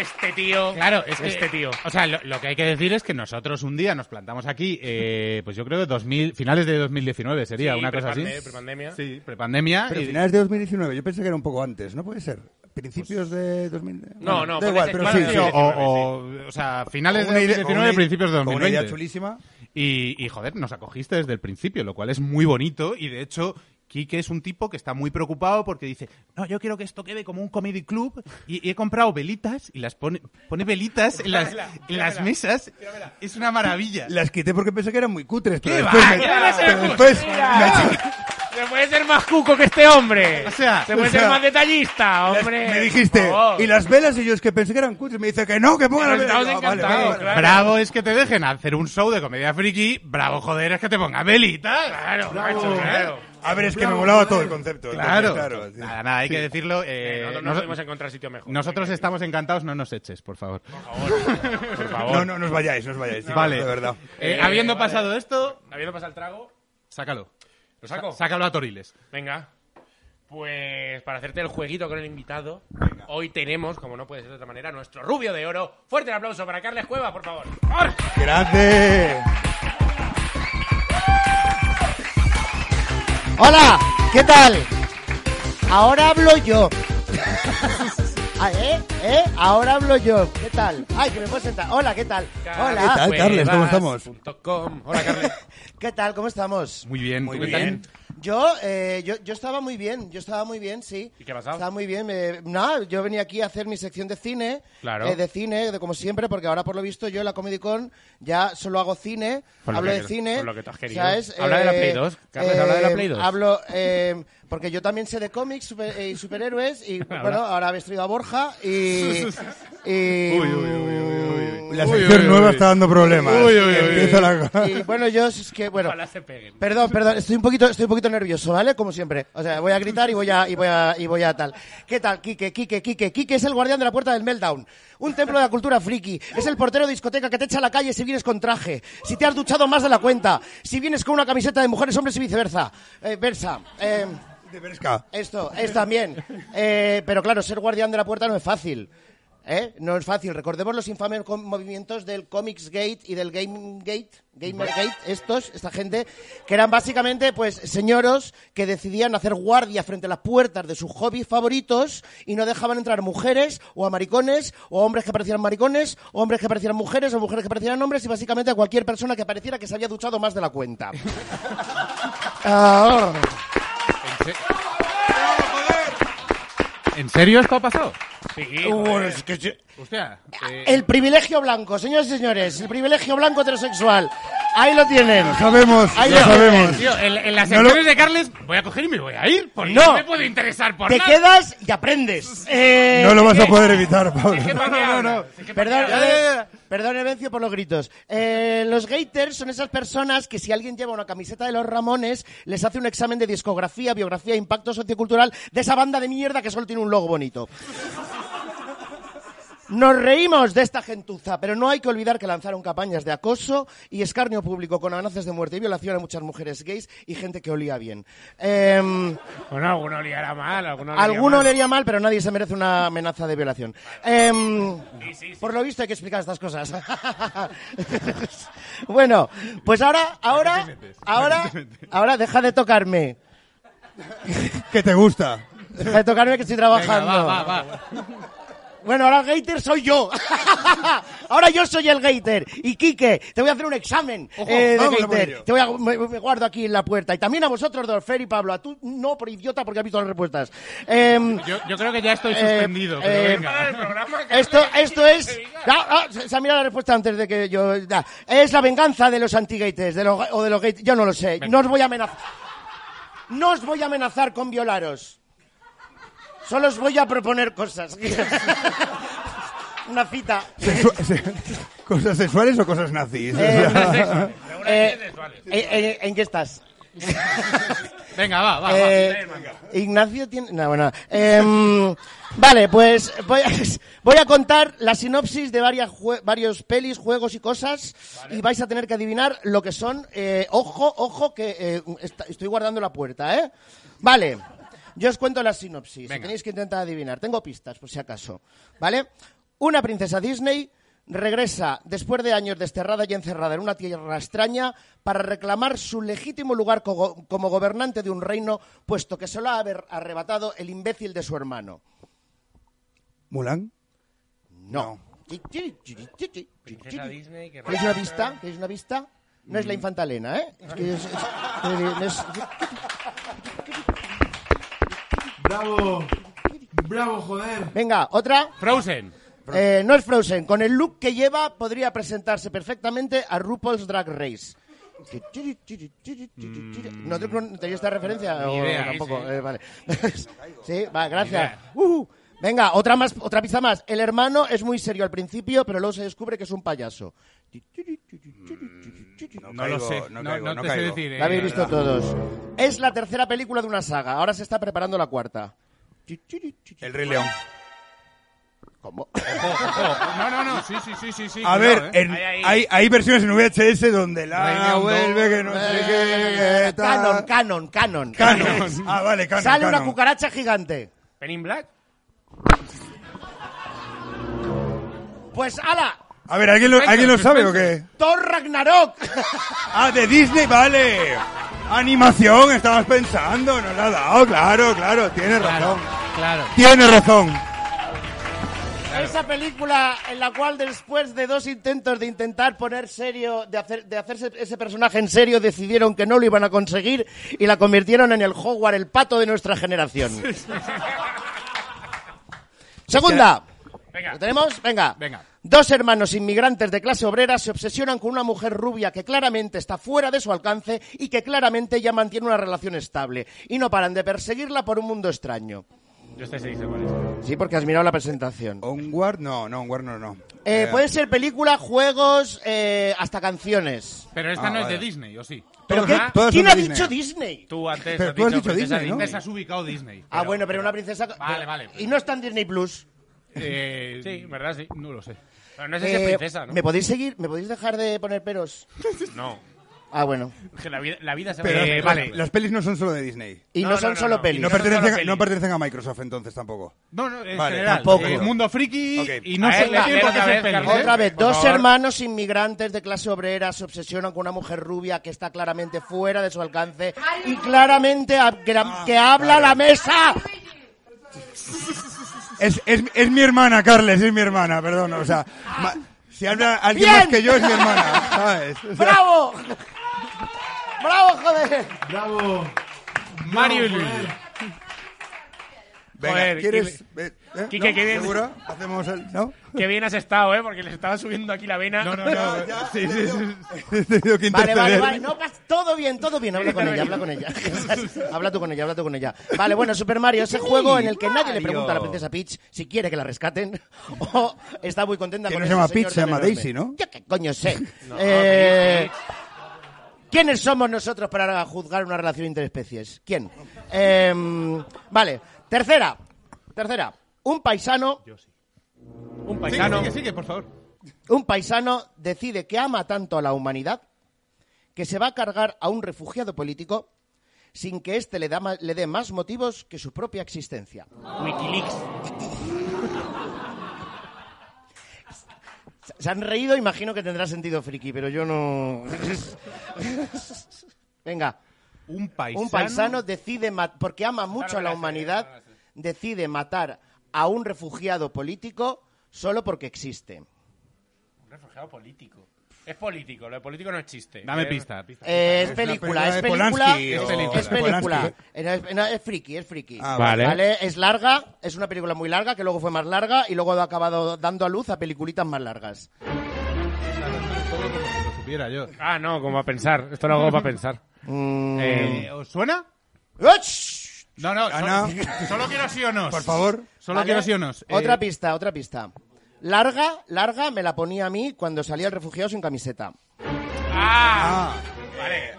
Este tío. Claro, es que, Este tío. O sea, lo, lo que hay que decir es que nosotros un día nos plantamos aquí, eh, pues yo creo que 2000, finales de 2019 sería Sí, una cosa así. prepande- prepandemia. Sí, prepandemia. Pero y- finales de 2019, yo pensé que era un poco antes, ¿no puede ser? ¿Principios de 2000? No, Bueno, no, Da igual, pero sí. sí. o, sí, o, o sea, finales de Con una idea- 2019, con una- principios de con una idea 2020. chulísima. Y, y, joder, nos acogiste desde el principio, lo cual es muy bonito y de hecho Quique es un tipo que está muy preocupado porque dice, no, yo quiero que esto quede como un comedy club y, y he comprado velitas y las pone, pone velitas en las, en las mesas. Es una maravilla. Las quité porque pensé que eran muy cutres, pero ¿Qué después, va? me- ¿Qué van a ser pero después Se puede ser más cuco que este hombre. O sea, se puede o sea, ser más detallista, hombre. me dijiste, y las velas, y yo es que pensé que eran cutres. Me dice que no, que pongan las velas. ah, vale, encantados, vale, vale. claro. Bravo es que te dejen hacer un show de comedia friki. Bravo, joder, es que te pongan velitas. Claro, macho, claro. A ver, es que me molaba todo el concepto. Claro. entonces, claro, sí. Nada, nada, hay que decirlo. eh, Nosotros no nos- podemos encontrar sitio mejor. nosotros estamos encantados, no nos eches, por favor. Por favor. No, no, no os vayáis, no os vayáis. sí, Vale. De verdad. Eh, Eh, habiendo vale. pasado esto, Habiendo pasado el trago, sácalo. ¿lo saco? Sácalo a Toriles. Venga. Pues para hacerte el jueguito con el invitado, hoy tenemos, como no puede ser de otra manera, nuestro rubio de oro. Fuerte el aplauso para Carles Cueva, por favor. ¡Vamos! Hola, ¿qué tal? Ahora hablo yo. Ah, ¿Eh? ¿Eh? Ahora hablo yo. ¿Qué tal? Ay, que me puedo sentar. Hola, ¿qué tal? Hola. ¿Qué tal, Carles? ¿Cómo estamos? Hola, Carles. ¿Qué tal? ¿Cómo estamos? Muy bien, Muy ¿tú qué bien. Yo, eh, yo, yo estaba muy bien, yo estaba muy bien, sí. ¿Y qué ha pasado? Estaba muy bien. eh, nada, yo venía aquí a hacer mi sección de cine. Claro. eh, de cine, de como siempre, porque ahora por lo visto yo en la Comedy Con ya solo hago cine, Por lo hablo que- de cine. por lo que tú has querido. ¿sabes? Habla de la Eh, Play 2. Carles, habla de la Play 2. Hablo, eh, porque yo también sé de cómics super- eh, y superhéroes y bueno, ahora habéis traído a Borja y... y La sección nueva está dando problemas. Empieza la... y bueno, yo es que, bueno... Ojalá se peguen. Perdón, perdón, estoy un poquito, estoy un poquito nervioso, ¿vale? Como siempre. O sea, voy a gritar y voy a, y voy a, y voy a tal. ¿Qué tal, Quique, Quique, Quique? Quique es el guardián de la puerta del Meltdown. Un templo de la cultura friki. Es el portero de discoteca que te echa a la calle si vienes con traje. Si te has duchado más de la cuenta. Si vienes con una camiseta de mujeres, hombres y viceversa. Eh, versa. Eh, De Berska. esto, es también. Eh, pero claro, ser guardián de la puerta no es fácil. ¿Eh? No es fácil. Recordemos los infames movimientos del Comics Gate y del Game Gate, Gamer Gate, estos, esta gente, que eran básicamente, pues, señoros que decidían hacer guardia frente a las puertas de sus hobbies favoritos y no dejaban entrar mujeres o a maricones o hombres que parecieran maricones o hombres que parecieran mujeres o mujeres que parecieran hombres y básicamente a cualquier persona que pareciera que se había duchado más de la cuenta. Ah, ¿En, se- ¿En serio esto ha pasado? Sí, bueno, joder. es que yo- Hostia. eh, El privilegio blanco, señores y señores, el privilegio blanco heterosexual. Ahí lo tienen. Lo sabemos, Ahí lo lo sabemos. Tío, en, en las No lo- de Carles voy a coger y me voy a ir. Porque No. no me puedo interesar por Te nada. quedas y aprendes. Eh, No lo vas a poder evitar, Pablo. ¿Qué para qué hablas? ¿Qué para Perdón, eh, perdón, Evencio, por los gritos. Eh, los gaters son esas personas que si alguien lleva una camiseta de los Ramones, les hace un examen de discografía, biografía, impacto sociocultural de esa banda de mierda que solo tiene un logo bonito. Nos reímos de esta gentuza, pero no hay que olvidar que lanzaron campañas de acoso y escarnio público con amenazas de muerte y violación a muchas mujeres gays y gente que olía bien. Em, Bueno, alguno liará mal, alguno liará Alguno mal. leería mal, pero nadie se merece una amenaza de violación. Em, Sí, sí, sí. Por lo visto hay que explicar estas cosas. bueno, pues ahora, ahora, ahora, ahora deja de tocarme. ¿Qué te gusta? Deja de tocarme que estoy Venga, trabajando. va, va, va. Bueno, ahora el gaiter soy yo. ahora yo soy el gaiter. Y Quique, te voy a hacer un examen Ojo, eh, de ello. Te voy a, me, me guardo aquí en la puerta. Y también a vosotros dos, Fer y Pablo. A tú no, por idiota, porque has visto las respuestas. Em, Yo, yo creo que ya estoy Eh, suspendido. pero eh, venga. El programa, Carles, Esto, esto es. Ah, ah, se, ha mirado la respuesta antes de que yo. Es la venganza de los anti-gaters, de los, o de los gays. Yo no lo sé. No os voy a amenazar. No os voy a amenazar con violaros. Solo os voy a proponer cosas. Una cita. Sexu- ¿Cosas sexuales o cosas nazis? Eh, eh, eh, eh, ¿En qué estás? Venga, va, va. va. Ignacio tiene. No, bueno. Em, vale, pues voy a, voy a contar la sinopsis de varias varios pelis, juegos y cosas y vais a tener que adivinar lo que son. Eh, ojo, ojo, que eh, est- estoy guardando la puerta, ¿eh? Vale. Yo os cuento la sinopsis. Venga. Tenéis que intentar adivinar. Tengo pistas, por si acaso. ¿Vale? Una princesa Disney regresa después de años desterrada y encerrada en una tierra extraña para reclamar su legítimo lugar co- como gobernante de un reino, puesto que se lo ha haber arrebatado el imbécil de su hermano. ¿Mulan? No. Disney que ¿Queréis una pista? ¿Queréis una pista? No es la infanta Elena, ¿eh? Es que es- es- es- Bravo. Bravo, joder. Venga, otra. Frozen. Eh, no es Frozen. Con el look que lleva podría presentarse perfectamente a RuPaul's Drag Race. ¿No te no te dio esta referencia? Ni o idea, tampoco? sí. Eh, vale. sí, va, gracias. Uh, venga, otra más, otra pista más. El hermano es muy serio al principio, pero luego se descubre que es un payaso. No, No lo sé. no caigo, no no te sé decir. eh, La habéis visto todos. Es la tercera película de una saga. Ahora se está preparando la cuarta. El Rey León. ¿Cómo? No, no, no. Sí, sí, sí, sí. sí A cuidado, ver, eh. en- Ahí, ahí. hay, hay versiones en VHS donde la vuelve, que no sé qué, Eh, tal. canon, canon, canon. Canon. Ah, vale, canon. Sale una canon. cucaracha gigante. ¿Pen in Black? Pues ala, A ver, ¿alguien lo, ¿alguien lo sabe o qué? Thor Ragnarok. Ah, de Disney, vale. Animación, estabas pensando, nos la ha dado, claro, claro, tienes razón. Claro. Tienes razón. Esa película en la cual después de dos intentos de intentar poner serio, de, hacer, de hacerse ese personaje en serio, decidieron que no lo iban a conseguir y la convirtieron en el Hogwarts, el pato de nuestra generación. Segunda. Venga. ¿Lo tenemos? Venga. Venga. Dos hermanos inmigrantes de clase obrera se obsesionan con una mujer rubia que claramente está fuera de su alcance y que claramente ya mantiene una relación estable. Y no paran de perseguirla por un mundo extraño. Yo este se dice cuál es. Sí, porque has mirado la presentación. Onward, no, no, Onward no, no. Eh, Eh, pueden ser películas, juegos, eh, hasta canciones. Pero esta Ah, no es de Disney, ¿o sí? ¿Pero qué? ¿Quién ha de dicho Disney. Disney? Tú antes Pero has tú has dicho dicho Disney, ¿no? ¿Dónde has ubicado Disney? ah, bueno, pero una princesa... Vale, vale. Y no está en Disney Plus. Eh, Sí, ¿verdad? Sí. No lo sé. Pero no es esa Eh, princesa, ¿no? ¿Me podéis seguir? ¿Me podéis dejar de poner peros? No. Ah, bueno. Que la vida, la vida se Pero va eh, a... vale, las pelis no son solo de Disney. Y no, No, son no, no, solo no. Y pelis. no solo pertenecen, pelis. no pertenecen a Microsoft entonces tampoco. No, no, en Vale. general. Tampoco. eh, mundo friki Ok. y no A sé, ver, no tiene por qué otra ser vez, Carlos. ¿eh? Otra vez, Por dos favor. hermanos inmigrantes de clase obrera se obsesionan con una mujer rubia que está claramente fuera de su alcance y claramente a- que, Ah, que habla a la mesa. Es, es, es mi hermana, Carles, es mi hermana, perdón. O sea, ma- si habla alguien Bien. más que yo, es mi hermana, ¿sabes? O sea, ¡Bravo! ¡Bravo, joder! Bravo. Mario y Luis. Venga, Joder, ¿quieres...? eh, eh, Quique, ¿no? qué bien. ¿Seguro? ¿Hacemos el...? ¿No? Qué bien has estado, ¿eh? Porque les estaba subiendo aquí la vena. No, no, no. Sí, sí, sí. He tenido que Vale, vale, vale. No, todo bien, todo bien. Habla con ella, habla con ella. habla tú con ella, habla tú con ella. Vale, bueno, Super Mario, ese juego en el que nadie le pregunta a la princesa Peach si quiere que la rescaten o está muy contenta Que con no se ese llama Peach, se llama. Daisy, ¿no? Yo qué coño sé. Eh, ¿Quiénes somos nosotros para juzgar una relación interespecies? ¿Quién? Em, vale, tercera. Tercera. Un paisano, Un Sigue, paisano. sigue, sigue, por favor. un paisano decide que ama tanto a la humanidad que se va a cargar a un refugiado político sin que éste le, da le dé más motivos que su propia existencia. Wikileaks. Se han reído, imagino que tendrá sentido friki, pero yo no... Venga, Un paisano. un paisano decide, porque ama mucho a la humanidad, decide matar a un refugiado político solo porque existe. Un refugiado político. Es político, lo de político no es chiste. Dame Eh, pista. pista. Eh, es película, es película, Polanski es o- película, es de película. Polanski. No, es, no, es friki, es friki. Ah, Vale. ¿Vale? Es larga, es una película muy larga, que luego fue más larga y luego ha acabado dando a luz a peliculitas más largas. Todo como si lo supiera yo. Ah, no, como a pensar. Esto lo hago para pensar. Mm. Eh, ¿Os suena? ¡Ach! No, no. Ana. Solo, solo quiero sí o no. Por favor. Solo ¿Vale? quiero sí o no. Eh, Otra pista, otra pista. Larga, larga, me la ponía a mí cuando salía el refugiado sin camiseta. ¡Ah! Ah, Vale.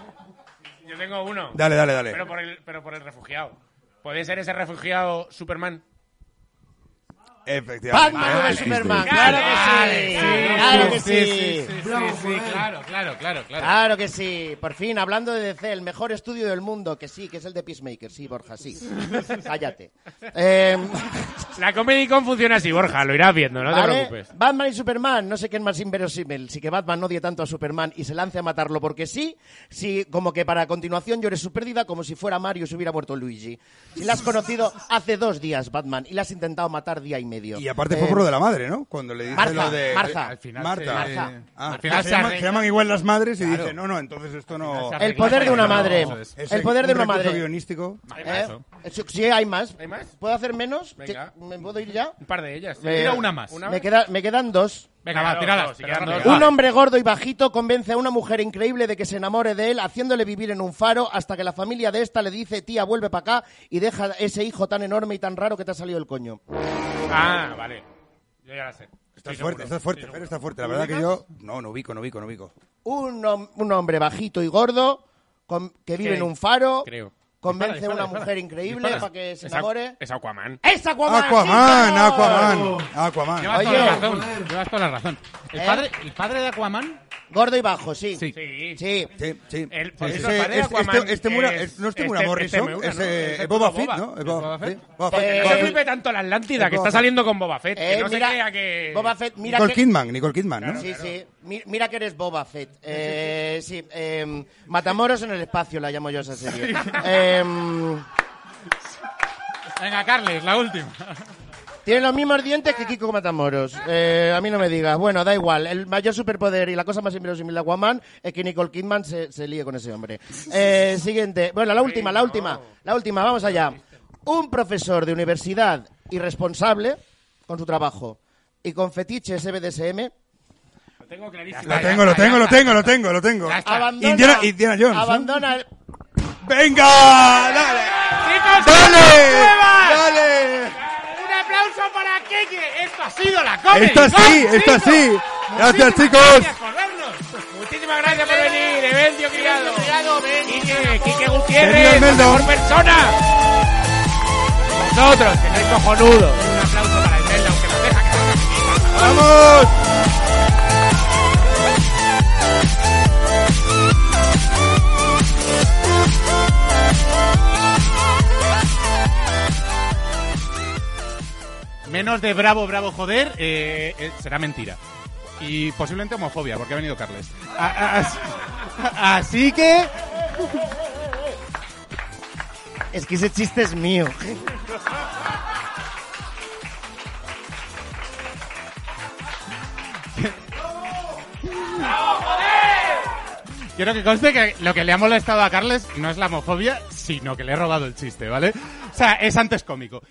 Yo tengo uno. dale, dale, dale. Pero por el, pero por el refugiado. ¿Puede ser ese refugiado Superman? Efectivamente. ¡Batman existe. Superman! ¡Claro que sí! ¡Claro que sí, sí, sí! sí, sí, sí, claro, claro, claro, claro. Claro que sí. Por fin, hablando de DC, el mejor estudio del mundo, que sí, que es el de Peacemaker. Sí, Borja, sí. Cállate. Eh, La Comedy Con funciona así, Borja. Lo irás viendo, no te preocupes. Batman y Superman, no sé qué es más inverosímil. Si que Batman odie tanto a Superman y se lance a matarlo porque sí, si como que para continuación llores su pérdida como si fuera Mario y se hubiera muerto Luigi. Si la has conocido hace dos días, Batman, y la has intentado matar día y medio. Y aparte Eh, fue por lo de la madre, ¿no? Cuando le dice Marza, lo de... Marza. Al final Marta. Ah, al final se, se llaman, arregla- se llaman igual las madres y Claro. dice, no, no, entonces esto no... El poder de una madre. Es. El poder de un una madre. guionístico. ¿Eh? Sí, hay más. ¿Hay más? ¿Puedo hacer menos? Venga. ¿Me puedo ir ya? Un par de ellas. Tira una más. Una Me, queda- me quedan dos. Venga, va, rápido. Un hombre gordo y bajito convence a una mujer increíble de que se enamore de él, haciéndole vivir en un faro, hasta que la familia de esta le dice, tía, vuelve para acá y deja ese hijo tan enorme y tan raro que te ha salido el coño. Ah, vale. Yo ya la sé. Está Estoy fuerte, está fuerte, seguro. está fuerte. La verdad que yo... No, no ubico, no ubico, no ubico. Un, hom- un hombre bajito y gordo con- que vive ¿Qué? en un faro, Creo. Convence Dispara, a una dispara, mujer increíble Dispara. para que se Es enamore. Es Aquaman. ¡Es Aquaman! Aquaman, sí! Aquaman, Aquaman. Llevas Oye. toda la razón. Llevas toda la razón. ¿El ¿Eh? padre, ¿El padre de Aquaman? Gordo y bajo, sí. Sí. Sí. Sí. Sí. El- por eso de este- Aquaman este, este Mura- es- es- no es este- este Morrison, Meura, es, ¿no? eh, Es el Boba Boba. Fett, ¿no? Es ¿Es Boba, sí, Fett? Boba Fett. Eh, No Boba- flipe tanto la Atlántida, que está Fett. saliendo con Boba Fett. Eh, que no mira, se crea que... Boba Fett, mira Nicole que... Kidman, Nicole Kidman, ¿no? Sí, sí. Mi- Mira que eres Boba Fett. Eh, sí, em, Matamoros en el espacio, la llamo yo esa serie. Em, Venga, Carles, la última. Tiene los mismos dientes que Kiko Matamoros. Eh, a mí no me digas. Bueno, da igual. El mayor superpoder y la cosa más inverosímil de Aquaman es que Nicole Kidman se, se líe con ese hombre. Eh, siguiente. Bueno, la última, la última. La última, vamos allá. Un profesor de universidad irresponsable con su trabajo y con fetiches BDSM Lo tengo clarísimo. Lo tengo, lo tengo, lo tengo, lo tengo, lo tengo. abandona, Indiana, Indiana Jones. abandona el- ¡Venga! ¡Dale! ¡Chicos, ¡Dale! ¡Dale! ¡Un aplauso para Keke! ¡Esto ha sido la Comedy Esto Con, sí, esto chicos! sí. Gracias, chicos. Gracias por vernos. Muchísimas gracias por venir, Evencio Criado. Quique, Gutiérrez, mejor persona. Vosotros, que sois cojonudos. Un aplauso para Imelda, aunque nos deja que ¡Vamos! Menos de bravo, bravo, joder, eh, eh, será mentira. Y posiblemente homofobia, porque ha venido Carles. A- a- Así, así que... Es que ese chiste es mío. Quiero que conste que lo que le ha molestado a Carles no es la homofobia, sino que le he robado el chiste, ¿vale? O sea, es antes cómico.